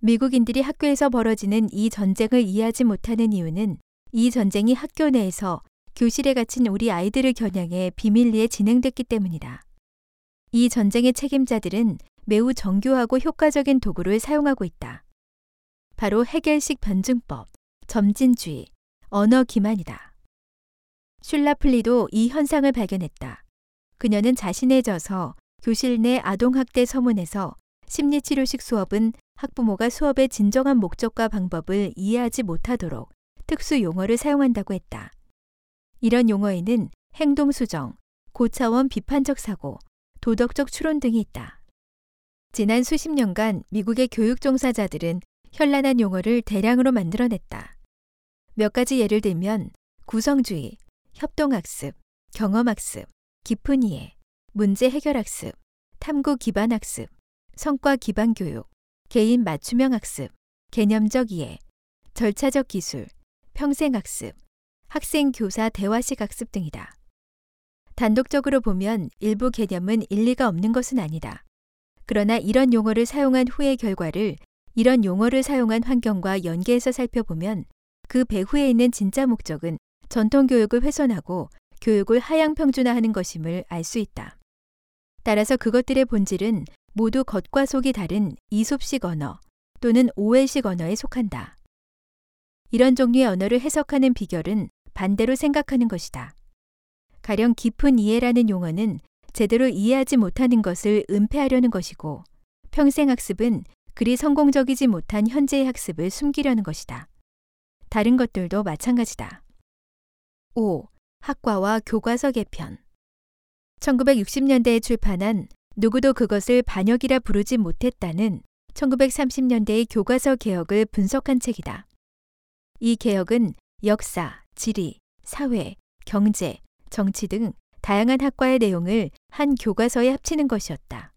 미국인들이 학교에서 벌어지는 이 전쟁을 이해하지 못하는 이유는 이 전쟁이 학교 내에서 교실에 갇힌 우리 아이들을 겨냥해 비밀리에 진행됐기 때문이다. 이 전쟁의 책임자들은 매우 정교하고 효과적인 도구를 사용하고 있다. 바로 해결식 변증법, 점진주의, 언어 기만이다. 슐라플리도 이 현상을 발견했다. 그녀는 자신에 져서 교실 내 아동학대 서문에서 심리치료식 수업은 학부모가 수업의 진정한 목적과 방법을 이해하지 못하도록 특수 용어를 사용한다고 했다. 이런 용어에는 행동 수정, 고차원 비판적 사고, 도덕적 추론 등이 있다. 지난 수십 년간 미국의 교육 종사자들은 현란한 용어를 대량으로 만들어냈다. 몇 가지 예를 들면 구성주의, 협동학습, 경험학습, 깊은 이해, 문제 해결학습, 탐구 기반 학습, 성과 기반 교육, 개인 맞춤형 학습, 개념적 이해, 절차적 기술, 평생학습, 학생 교사 대화식 학습 등이다. 단독적으로 보면 일부 개념은 일리가 없는 것은 아니다. 그러나 이런 용어를 사용한 후의 결과를 이런 용어를 사용한 환경과 연계해서 살펴보면 그 배후에 있는 진짜 목적은 전통 교육을 훼손하고 교육을 하향 평준화하는 것임을 알 수 있다. 따라서 그것들의 본질은 모두 겉과 속이 다른 이솝식 언어 또는 오해식 언어에 속한다. 이런 종류의 언어를 해석하는 비결은 반대로 생각하는 것이다. 가령 깊은 이해라는 용어는 제대로 이해하지 못하는 것을 은폐하려는 것이고 평생 학습은 그리 성공적이지 못한 현재의 학습을 숨기려는 것이다. 다른 것들도 마찬가지다. 5. 학과와 교과서 개편 1960년대에 출판한 누구도 그것을 반역이라 부르지 못했다는 1930년대의 교과서 개혁을 분석한 책이다. 이 개혁은 역사, 지리, 사회, 경제, 정치 등 다양한 학과의 내용을 한 교과서에 합치는 것이었다.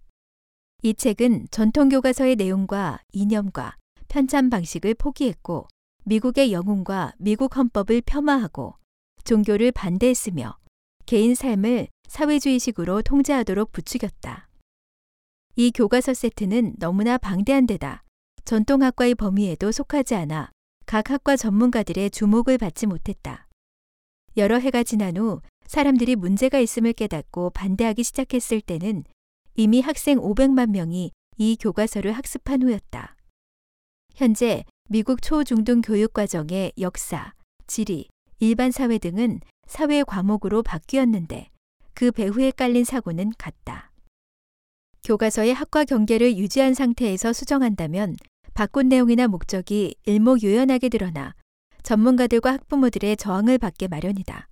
이 책은 전통 교과서의 내용과 이념과 편찬 방식을 포기했고 미국의 영웅과 미국 헌법을 폄하하고 종교를 반대했으며 개인 삶을 사회주의식으로 통제하도록 부추겼다. 이 교과서 세트는 너무나 방대한 데다 전통학과의 범위에도 속하지 않아 각 학과 전문가들의 주목을 받지 못했다. 여러 해가 지난 후 사람들이 문제가 있음을 깨닫고 반대하기 시작했을 때는 이미 학생 500만 명이 이 교과서를 학습한 후였다. 현재 미국 초중등 교육 과정의 역사, 지리, 일반 사회 등은 사회 과목으로 바뀌었는데 그 배후에 깔린 사고는 같다. 교과서의 학과 경계를 유지한 상태에서 수정한다면 바꾼 내용이나 목적이 일목요연하게 드러나 전문가들과 학부모들의 저항을 받게 마련이다.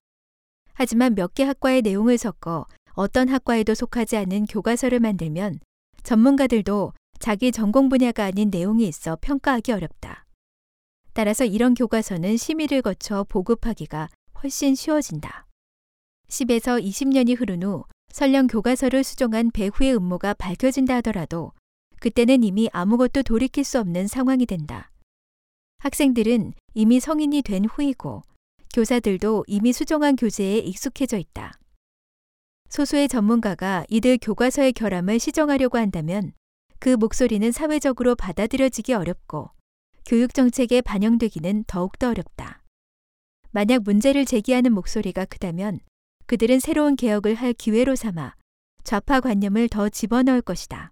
하지만 몇 개 학과의 내용을 섞어 어떤 학과에도 속하지 않은 교과서를 만들면 전문가들도 자기 전공 분야가 아닌 내용이 있어 평가하기 어렵다. 따라서 이런 교과서는 심의를 거쳐 보급하기가 훨씬 쉬워진다. 10에서 20년이 흐른 후 설령 교과서를 수정한 배후의 음모가 밝혀진다 하더라도 그때는 이미 아무것도 돌이킬 수 없는 상황이 된다. 학생들은 이미 성인이 된 후이고 교사들도 이미 수정한 교재에 익숙해져 있다. 소수의 전문가가 이들 교과서의 결함을 시정하려고 한다면 그 목소리는 사회적으로 받아들여지기 어렵고 교육 정책에 반영되기는 더욱더 어렵다. 만약 문제를 제기하는 목소리가 크다면 그들은 새로운 개혁을 할 기회로 삼아 좌파 관념을 더 집어넣을 것이다.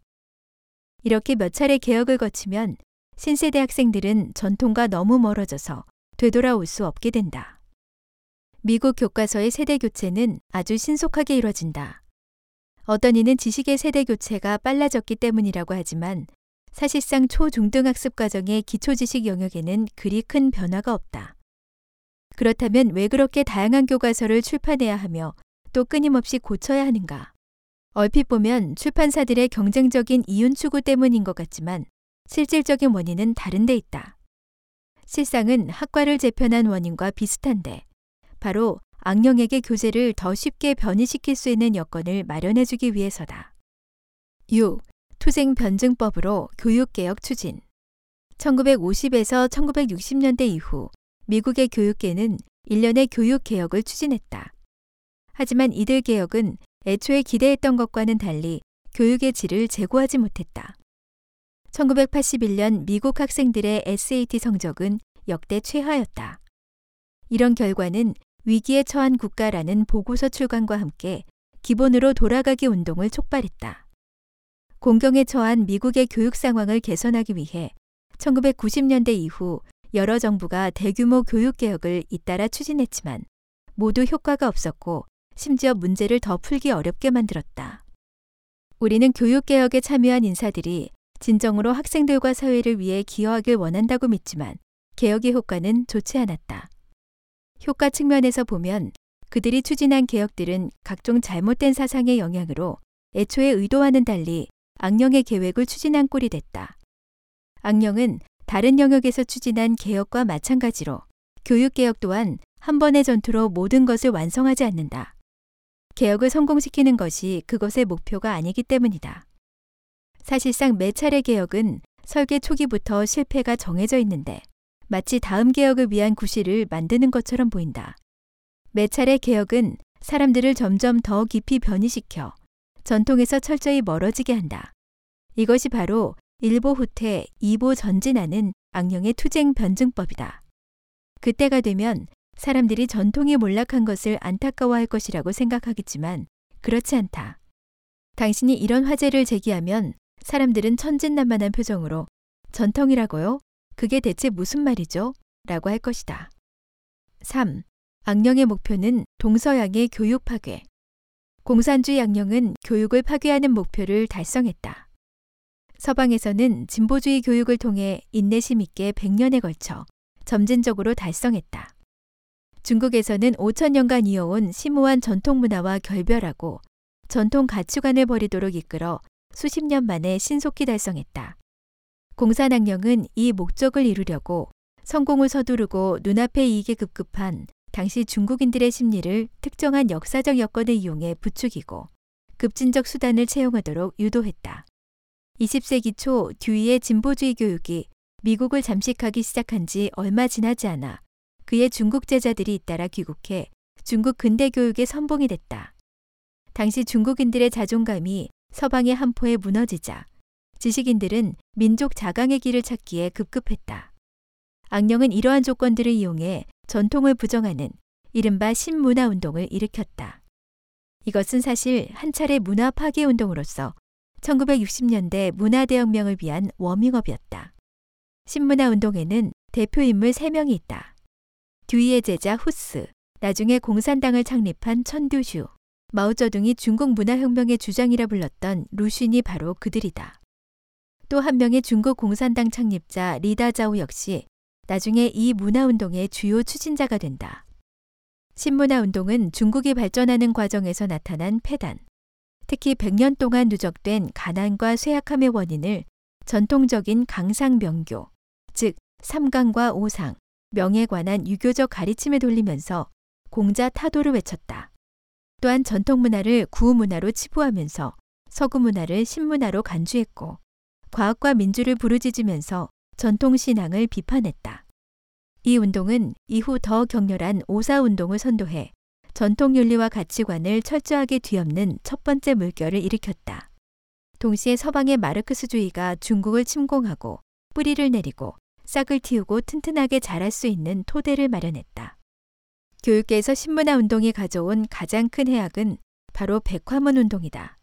이렇게 몇 차례 개혁을 거치면 신세대 학생들은 전통과 너무 멀어져서 되돌아올 수 없게 된다. 미국 교과서의 세대 교체는 아주 신속하게 이뤄진다. 어떤 이는 지식의 세대 교체가 빨라졌기 때문이라고 하지만 사실상 초중등학습 과정의 기초지식 영역에는 그리 큰 변화가 없다. 그렇다면 왜 그렇게 다양한 교과서를 출판해야 하며 또 끊임없이 고쳐야 하는가? 얼핏 보면 출판사들의 경쟁적인 이윤 추구 때문인 것 같지만 실질적인 원인은 다른 데 있다. 실상은 학과를 재편한 원인과 비슷한데 바로 악령에게 교재를 더 쉽게 변이시킬 수 있는 여건을 마련해 주기 위해서다. 6. 투쟁 변증법으로 교육개혁 추진 1950에서 1960년대 이후 미국의 교육계는 일련의 교육개혁을 추진했다. 하지만 이들 개혁은 애초에 기대했던 것과는 달리 교육의 질을 제고하지 못했다. 1981년 미국 학생들의 SAT 성적은 역대 최하였다. 이런 결과는 위기에 처한 국가라는 보고서 출간과 함께 기본으로 돌아가기 운동을 촉발했다. 공경에 처한 미국의 교육 상황을 개선하기 위해 1990년대 이후 여러 정부가 대규모 교육 개혁을 잇따라 추진했지만 모두 효과가 없었고 심지어 문제를 더 풀기 어렵게 만들었다. 우리는 교육 개혁에 참여한 인사들이 진정으로 학생들과 사회를 위해 기여하길 원한다고 믿지만 개혁의 효과는 좋지 않았다. 효과 측면에서 보면 그들이 추진한 개혁들은 각종 잘못된 사상의 영향으로 애초에 의도와는 달리 악령의 계획을 추진한 꼴이 됐다. 악령은 다른 영역에서 추진한 개혁과 마찬가지로 교육개혁 또한 한 번의 전투로 모든 것을 완성하지 않는다. 개혁을 성공시키는 것이 그것의 목표가 아니기 때문이다. 사실상 매 차례 개혁은 설계 초기부터 실패가 정해져 있는데 마치 다음 개혁을 위한 구실을 만드는 것처럼 보인다. 매 차례 개혁은 사람들을 점점 더 깊이 변이시켜 전통에서 철저히 멀어지게 한다. 이것이 바로 일보 후퇴, 이보 전진하는 악령의 투쟁 변증법이다. 그때가 되면 사람들이 전통이 몰락한 것을 안타까워할 것이라고 생각하겠지만 그렇지 않다. 당신이 이런 화제를 제기하면 사람들은 천진난만한 표정으로 전통이라고요? 그게 대체 무슨 말이죠? 라고 할 것이다. 3. 악령의 목표는 동서양의 교육 파괴. 공산주의 악령은 교육을 파괴하는 목표를 달성했다. 서방에서는 진보주의 교육을 통해 인내심 있게 100년에 걸쳐 점진적으로 달성했다. 중국에서는 5천년간 이어온 심오한 전통 문화와 결별하고 전통 가치관을 버리도록 이끌어 수십 년 만에 신속히 달성했다. 공산학령은 이 목적을 이루려고 성공을 서두르고 눈앞의 이익에 급급한 당시 중국인들의 심리를 특정한 역사적 여건을 이용해 부추기고 급진적 수단을 채용하도록 유도했다. 20세기 초 듀이의 진보주의 교육이 미국을 잠식하기 시작한 지 얼마 지나지 않아 그의 중국 제자들이 잇따라 귀국해 중국 근대 교육의 선봉이 됐다. 당시 중국인들의 자존감이 서방의 한포에 무너지자 지식인들은 민족 자강의 길을 찾기에 급급했다. 악령은 이러한 조건들을 이용해 전통을 부정하는 이른바 신문화 운동을 일으켰다. 이것은 사실 한 차례 문화 파괴 운동으로서 1960년대 문화대혁명을 위한 워밍업이었다. 신문화 운동에는 대표 인물 3명이 있다. 듀이의 제자 후스, 나중에 공산당을 창립한 천듀슈, 마오쩌둥이 중국 문화혁명의 주장이라 불렀던 루슌이 바로 그들이다. 또 한 명의 중국 공산당 창립자 리다자오 역시 나중에 이 문화운동의 주요 추진자가 된다. 신문화 운동은 중국이 발전하는 과정에서 나타난 폐단, 특히 100년 동안 누적된 가난과 쇠약함의 원인을 전통적인 강상명교, 즉 삼강과 오상, 명에 관한 유교적 가르침에 돌리면서 공자 타도를 외쳤다. 또한 전통 문화를 구문화로 치부하면서 서구 문화를 신문화로 간주했고 과학과 민주를 부르짖으면서 전통 신앙을 비판했다. 이 운동은 이후 더 격렬한 오사 운동을 선도해 전통 윤리와 가치관을 철저하게 뒤엎는 첫 번째 물결을 일으켰다. 동시에 서방의 마르크스주의가 중국을 침공하고 뿌리를 내리고 싹을 틔우고 튼튼하게 자랄 수 있는 토대를 마련했다. 교육계에서 신문화 운동이 가져온 가장 큰 해악은 바로 백화문 운동이다.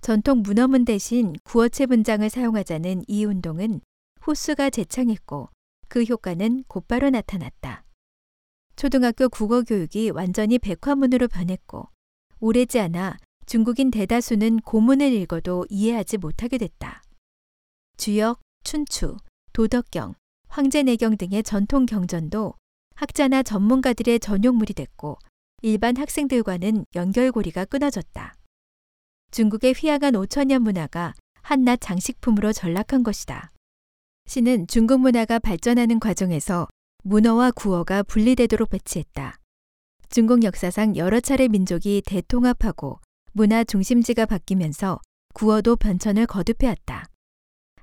전통 문어문 대신 구어체 문장을 사용하자는 이 운동은 호수가 재창했고 그 효과는 곧바로 나타났다. 초등학교 국어 교육이 완전히 백화문으로 변했고 오래지 않아 중국인 대다수는 고문을 읽어도 이해하지 못하게 됐다. 주역, 춘추, 도덕경, 황제내경 등의 전통 경전도 학자나 전문가들의 전용물이 됐고 일반 학생들과는 연결고리가 끊어졌다. 중국의 휘황한 5천년 문화가 한낱 장식품으로 전락한 것이다. 시는 중국 문화가 발전하는 과정에서 문어와 구어가 분리되도록 배치했다. 중국 역사상 여러 차례 민족이 대통합하고 문화 중심지가 바뀌면서 구어도 변천을 거듭해왔다.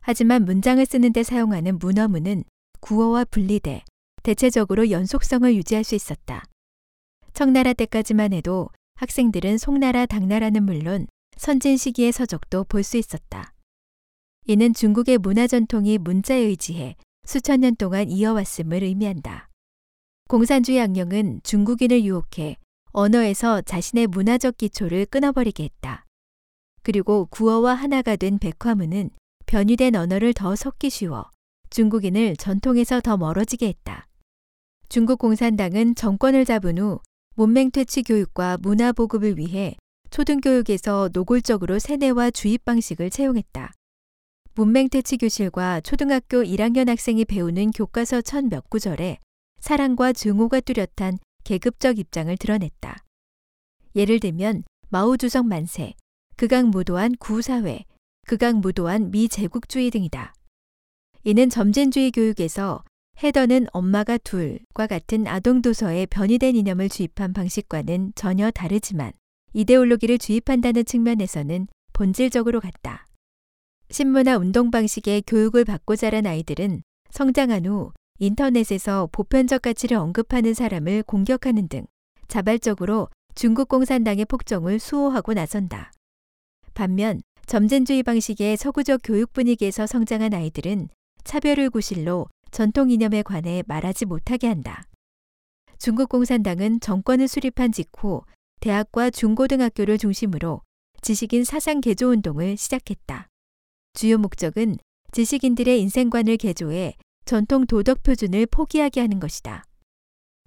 하지만 문장을 쓰는 데 사용하는 문어문은 구어와 분리돼 대체적으로 연속성을 유지할 수 있었다. 청나라 때까지만 해도 학생들은 송나라, 당나라는 물론 선진 시기의 서적도 볼 수 있었다. 이는 중국의 문화 전통이 문자에 의지해 수천 년 동안 이어왔음을 의미한다. 공산주의 악령은 중국인을 유혹해 언어에서 자신의 문화적 기초를 끊어버리게 했다. 그리고 구어와 하나가 된 백화문은 변이된 언어를 더 섞기 쉬워 중국인을 전통에서 더 멀어지게 했다. 중국 공산당은 정권을 잡은 후 문맹 퇴치 교육과 문화 보급을 위해 초등교육에서 노골적으로 세뇌와 주입 방식을 채용했다. 문맹 퇴치 교실과 초등학교 1학년 학생이 배우는 교과서 천몇 구절에 사랑과 증오가 뚜렷한 계급적 입장을 드러냈다. 예를 들면 마오주석 만세, 극악무도한 구사회, 극악무도한 미제국주의 등이다. 이는 점진주의 교육에서 헤더는 엄마가 둘과 같은 아동도서에 변이된 이념을 주입한 방식과는 전혀 다르지만 이데올로기를 주입한다는 측면에서는 본질적으로 같다. 신문화 운동 방식의 교육을 받고 자란 아이들은 성장한 후 인터넷에서 보편적 가치를 언급하는 사람을 공격하는 등 자발적으로 중국 공산당의 폭정을 수호하고 나선다. 반면 점진주의 방식의 서구적 교육 분위기에서 성장한 아이들은 차별을 구실로 전통 이념에 관해 말하지 못하게 한다. 중국 공산당은 정권을 수립한 직후 대학과 중고등학교를 중심으로 지식인 사상 개조 운동을 시작했다. 주요 목적은 지식인들의 인생관을 개조해 전통 도덕 표준을 포기하게 하는 것이다.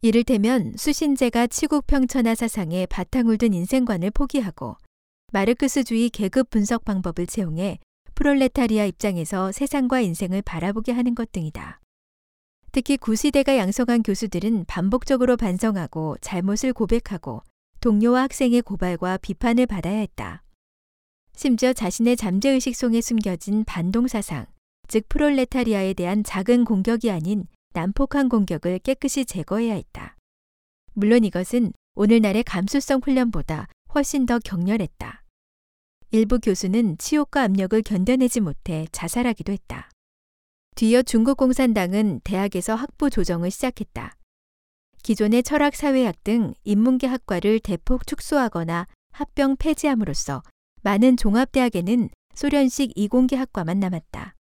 이를테면 수신제가 치국 평천화 사상에 바탕을 둔 인생관을 포기하고 마르크스주의 계급 분석 방법을 채용해 프롤레타리아 입장에서 세상과 인생을 바라보게 하는 것 등이다. 특히 구시대가 양성한 교수들은 반복적으로 반성하고 잘못을 고백하고 동료와 학생의 고발과 비판을 받아야 했다. 심지어 자신의 잠재의식 속에 숨겨진 반동사상, 즉 프롤레타리아에 대한 작은 공격이 아닌 난폭한 공격을 깨끗이 제거해야 했다. 물론 이것은 오늘날의 감수성 훈련보다 훨씬 더 격렬했다. 일부 교수는 치욕과 압력을 견뎌내지 못해 자살하기도 했다. 뒤이어 중국 공산당은 대학에서 학부 조정을 시작했다. 기존의 철학 사회학 등 인문계 학과를 대폭 축소하거나 합병 폐지함으로써 많은 종합대학에는 소련식 이공계 학과만 남았다.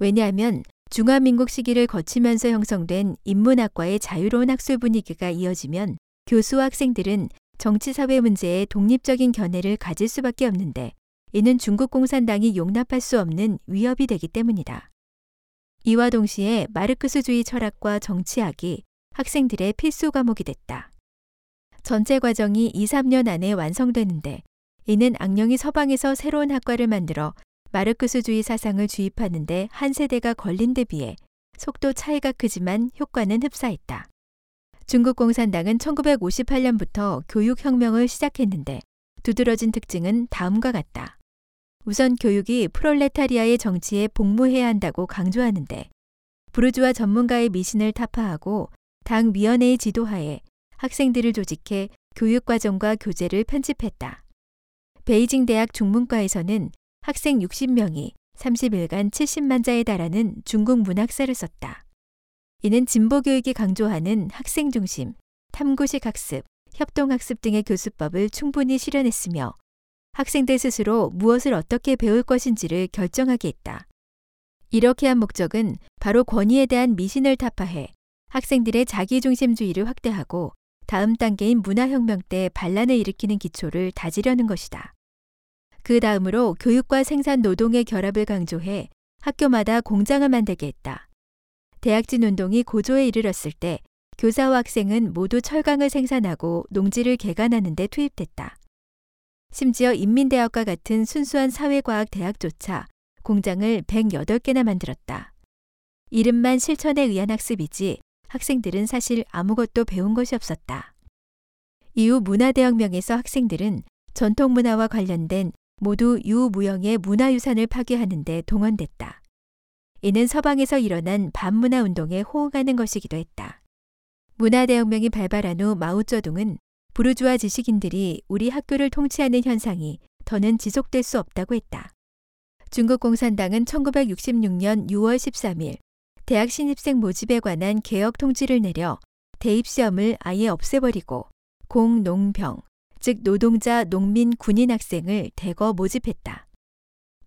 왜냐하면 중화민국 시기를 거치면서 형성된 인문학과의 자유로운 학술 분위기가 이어지면 교수와 학생들은 정치사회 문제에 독립적인 견해를 가질 수밖에 없는데 이는 중국 공산당이 용납할 수 없는 위협이 되기 때문이다. 이와 동시에 마르크스주의 철학과 정치학이 학생들의 필수 과목이 됐다. 전체 과정이 2, 3년 안에 완성되는데 이는 악령이 서방에서 새로운 학과를 만들어 마르크스주의 사상을 주입하는데 한 세대가 걸린 데 비해 속도 차이가 크지만 효과는 흡사했다. 중국 공산당은 1958년부터 교육혁명을 시작했는데 두드러진 특징은 다음과 같다. 우선 교육이 프롤레타리아의 정치에 복무해야 한다고 강조하는데 부르주아 전문가의 미신을 타파하고 당 위원회의 지도하에 학생들을 조직해 교육과정과 교재를 편집했다. 베이징 대학 중문과에서는 학생 60명이 30일간 70만 자에 달하는 중국 문학사를 썼다. 이는 진보 교육이 강조하는 학생 중심, 탐구식 학습, 협동학습 등의 교수법을 충분히 실현했으며 학생들 스스로 무엇을 어떻게 배울 것인지를 결정하게 했다. 이렇게 한 목적은 바로 권위에 대한 미신을 타파해 학생들의 자기중심주의를 확대하고 다음 단계인 문화혁명 때 반란을 일으키는 기초를 다지려는 것이다. 그 다음으로 교육과 생산 노동의 결합을 강조해 학교마다 공장을 만들게 했다. 대학진 운동이 고조에 이르렀을 때 교사와 학생은 모두 철강을 생산하고 농지를 개간하는 데 투입됐다. 심지어 인민대학과 같은 순수한 사회과학 대학조차 공장을 108개나 만들었다. 이름만 실천에 의한 학습이지 학생들은 사실 아무것도 배운 것이 없었다. 이후 문화대혁명에서 학생들은 전통문화와 관련된 모두 유무형의 문화유산을 파괴하는 데 동원됐다. 이는 서방에서 일어난 반문화 운동에 호응하는 것이기도 했다. 문화대혁명이 발발한 후 마오쩌둥은 부르주아 지식인들이 우리 학교를 통치하는 현상이 더는 지속될 수 없다고 했다. 중국 공산당은 1966년 6월 13일 대학 신입생 모집에 관한 개혁 통지를 내려 대입 시험을 아예 없애버리고 공농병, 즉 노동자, 농민, 군인 학생을 대거 모집했다.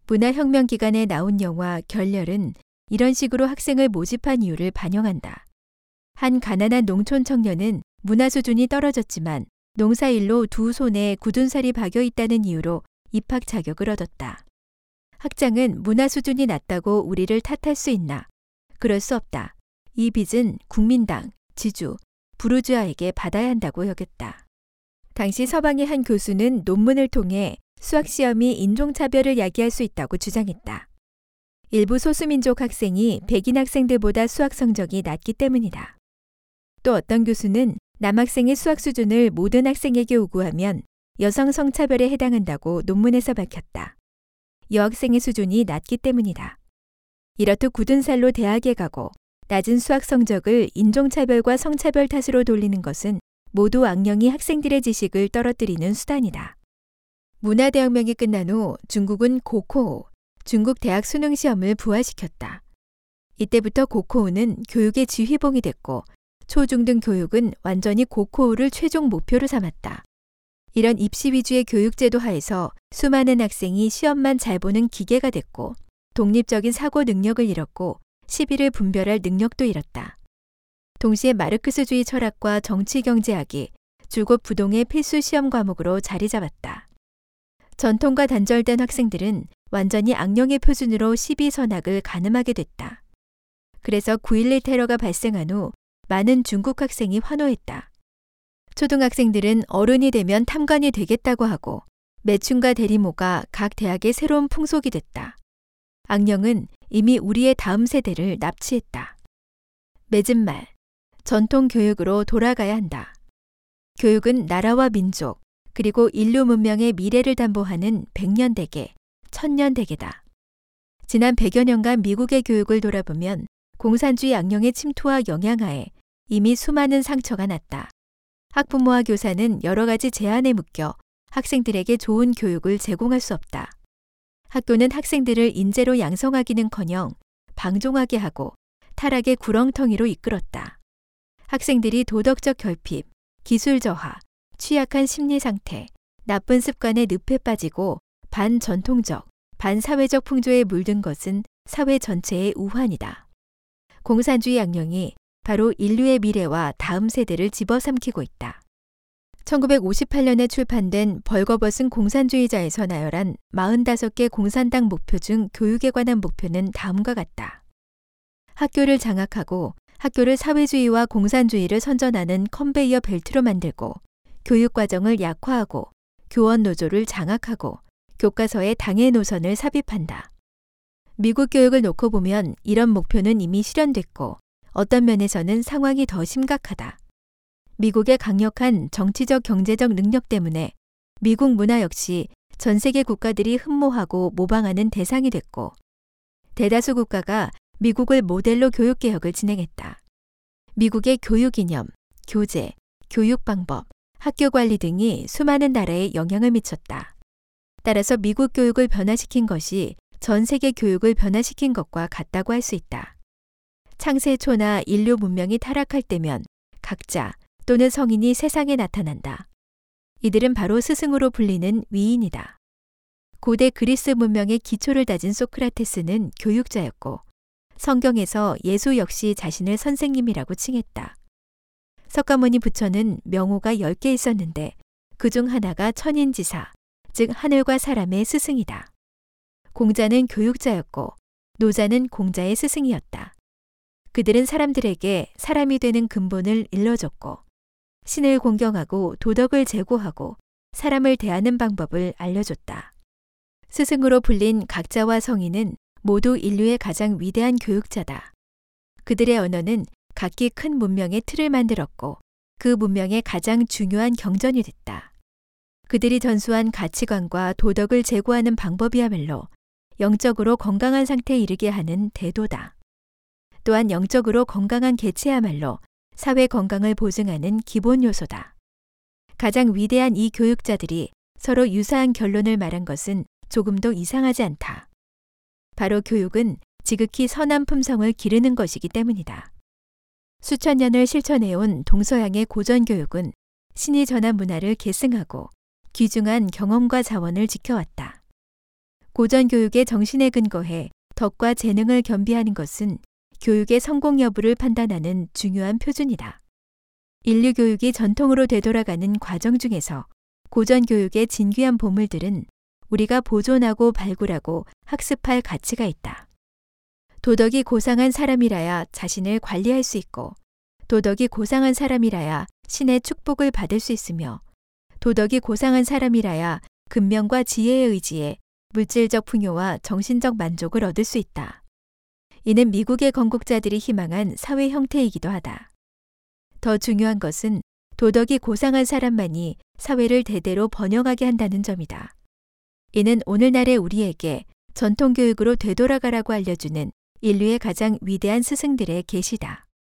문화혁명 기간에 나온 영화 결렬은 이런 식으로 학생을 모집한 이유를 반영한다. 한 가난한 농촌 청년은 문화 수준이 떨어졌지만 농사일로 두 손에 굳은 살이 박여 있다는 이유로 입학 자격을 얻었다. 학장은 문화 수준이 낮다고 우리를 탓할 수 있나? 그럴 수 없다. 이 빚은 국민당, 지주, 부르주아에게 받아야 한다고 여겼다. 당시 서방의 한 교수는 논문을 통해 수학시험이 인종차별을 야기할 수 있다고 주장했다. 일부 소수민족 학생이 백인 학생들보다 수학 성적이 낮기 때문이다. 또 어떤 교수는 남학생의 수학 수준을 모든 학생에게 요구하면 여성 성차별에 해당한다고 논문에서 밝혔다. 여학생의 수준이 낮기 때문이다. 이렇듯 굳은 살로 대학에 가고 낮은 수학 성적을 인종차별과 성차별 탓으로 돌리는 것은 모두 악령이 학생들의 지식을 떨어뜨리는 수단이다. 문화대혁명이 끝난 후 중국은 고코호, 중국 대학 수능 시험을 부활시켰다. 이때부터 고코호는 교육의 지휘봉이 됐고 초중등 교육은 완전히 고코호를 최종 목표로 삼았다. 이런 입시 위주의 교육제도 하에서 수많은 학생이 시험만 잘 보는 기계가 됐고 독립적인 사고 능력을 잃었고 시비를 분별할 능력도 잃었다. 동시에 마르크스주의 철학과 정치 경제학이 줄곧 부동의 필수 시험 과목으로 자리 잡았다. 전통과 단절된 학생들은 완전히 악령의 표준으로 시비 선악을 가늠하게 됐다. 그래서 9.11 테러가 발생한 후 많은 중국 학생이 환호했다. 초등학생들은 어른이 되면 탐관이 되겠다고 하고 매춘과 대리모가 각 대학의 새로운 풍속이 됐다. 악령은 이미 우리의 다음 세대를 납치했다. 맺은 말, 전통 교육으로 돌아가야 한다. 교육은 나라와 민족, 그리고 인류 문명의 미래를 담보하는 백년 대계, 천년 대계다. 지난 100여 년간 미국의 교육을 돌아보면 공산주의 악령의 침투와 영향하에 이미 수많은 상처가 났다. 학부모와 교사는 여러 가지 제한에 묶여 학생들에게 좋은 교육을 제공할 수 없다. 학교는 학생들을 인재로 양성하기는 커녕 방종하게 하고 타락의 구렁텅이로 이끌었다. 학생들이 도덕적 결핍, 기술 저하, 취약한 심리 상태, 나쁜 습관에 늪에 빠지고 반전통적, 반사회적 풍조에 물든 것은 사회 전체의 우환이다. 공산주의 양령이 바로 인류의 미래와 다음 세대를 집어삼키고 있다. 1958년에 출판된 벌거벗은 공산주의자에서 나열한 45개 공산당 목표 중 교육에 관한 목표는 다음과 같다. 학교를 장악하고 학교를 사회주의와 공산주의를 선전하는 컨베이어 벨트로 만들고 교육 과정을 약화하고 교원 노조를 장악하고 교과서에 당의 노선을 삽입한다. 미국 교육을 놓고 보면 이런 목표는 이미 실현됐고 어떤 면에서는 상황이 더 심각하다. 미국의 강력한 정치적 경제적 능력 때문에 미국 문화 역시 전 세계 국가들이 흠모하고 모방하는 대상이 됐고 대다수 국가가 미국을 모델로 교육 개혁을 진행했다. 미국의 교육 이념, 교재, 교육 방법, 학교 관리 등이 수많은 나라에 영향을 미쳤다. 따라서 미국 교육을 변화시킨 것이 전 세계 교육을 변화시킨 것과 같다고 할 수 있다. 창세초나 인류 문명이 타락할 때면 각자 또는 성인이 세상에 나타난다. 이들은 바로 스승으로 불리는 위인이다. 고대 그리스 문명의 기초를 다진 소크라테스는 교육자였고 성경에서 예수 역시 자신을 선생님이라고 칭했다. 석가모니 부처는 명호가 10개 있었는데 그중 하나가 천인지사, 즉 하늘과 사람의 스승이다. 공자는 교육자였고 노자는 공자의 스승이었다. 그들은 사람들에게 사람이 되는 근본을 일러줬고 신을 공경하고 도덕을 제고하고 사람을 대하는 방법을 알려줬다. 스승으로 불린 각자와 성인은 모두 인류의 가장 위대한 교육자다. 그들의 언어는 각기 큰 문명의 틀을 만들었고 그 문명의 가장 중요한 경전이 됐다. 그들이 전수한 가치관과 도덕을 제고하는 방법이야말로 영적으로 건강한 상태에 이르게 하는 대도다. 또한 영적으로 건강한 개체야말로 사회 건강을 보증하는 기본 요소다. 가장 위대한 이 교육자들이 서로 유사한 결론을 말한 것은 조금도 이상하지 않다. 바로 교육은 지극히 선한 품성을 기르는 것이기 때문이다. 수천 년을 실천해온 동서양의 고전 교육은 신이 전한 문화를 계승하고 귀중한 경험과 자원을 지켜왔다. 고전 교육의 정신에 근거해 덕과 재능을 겸비하는 것은 교육의 성공 여부를 판단하는 중요한 표준이다. 인류 교육이 전통으로 되돌아가는 과정 중에서 고전 교육의 진귀한 보물들은 우리가 보존하고 발굴하고 학습할 가치가 있다. 도덕이 고상한 사람이라야 자신을 관리할 수 있고 도덕이 고상한 사람이라야 신의 축복을 받을 수 있으며 도덕이 고상한 사람이라야 근명과 지혜의 의지에 물질적 풍요와 정신적 만족을 얻을 수 있다. 이는 미국의 건국자들이 희망한 사회 형태이기도 하다. 더 중요한 것은 도덕이 고상한 사람만이 사회를 대대로 번영하게 한다는 점이다. 이는 오늘날의 우리에게 전통교육으로 되돌아가라고 알려주는 인류의 가장 위대한 스승들의 계시다.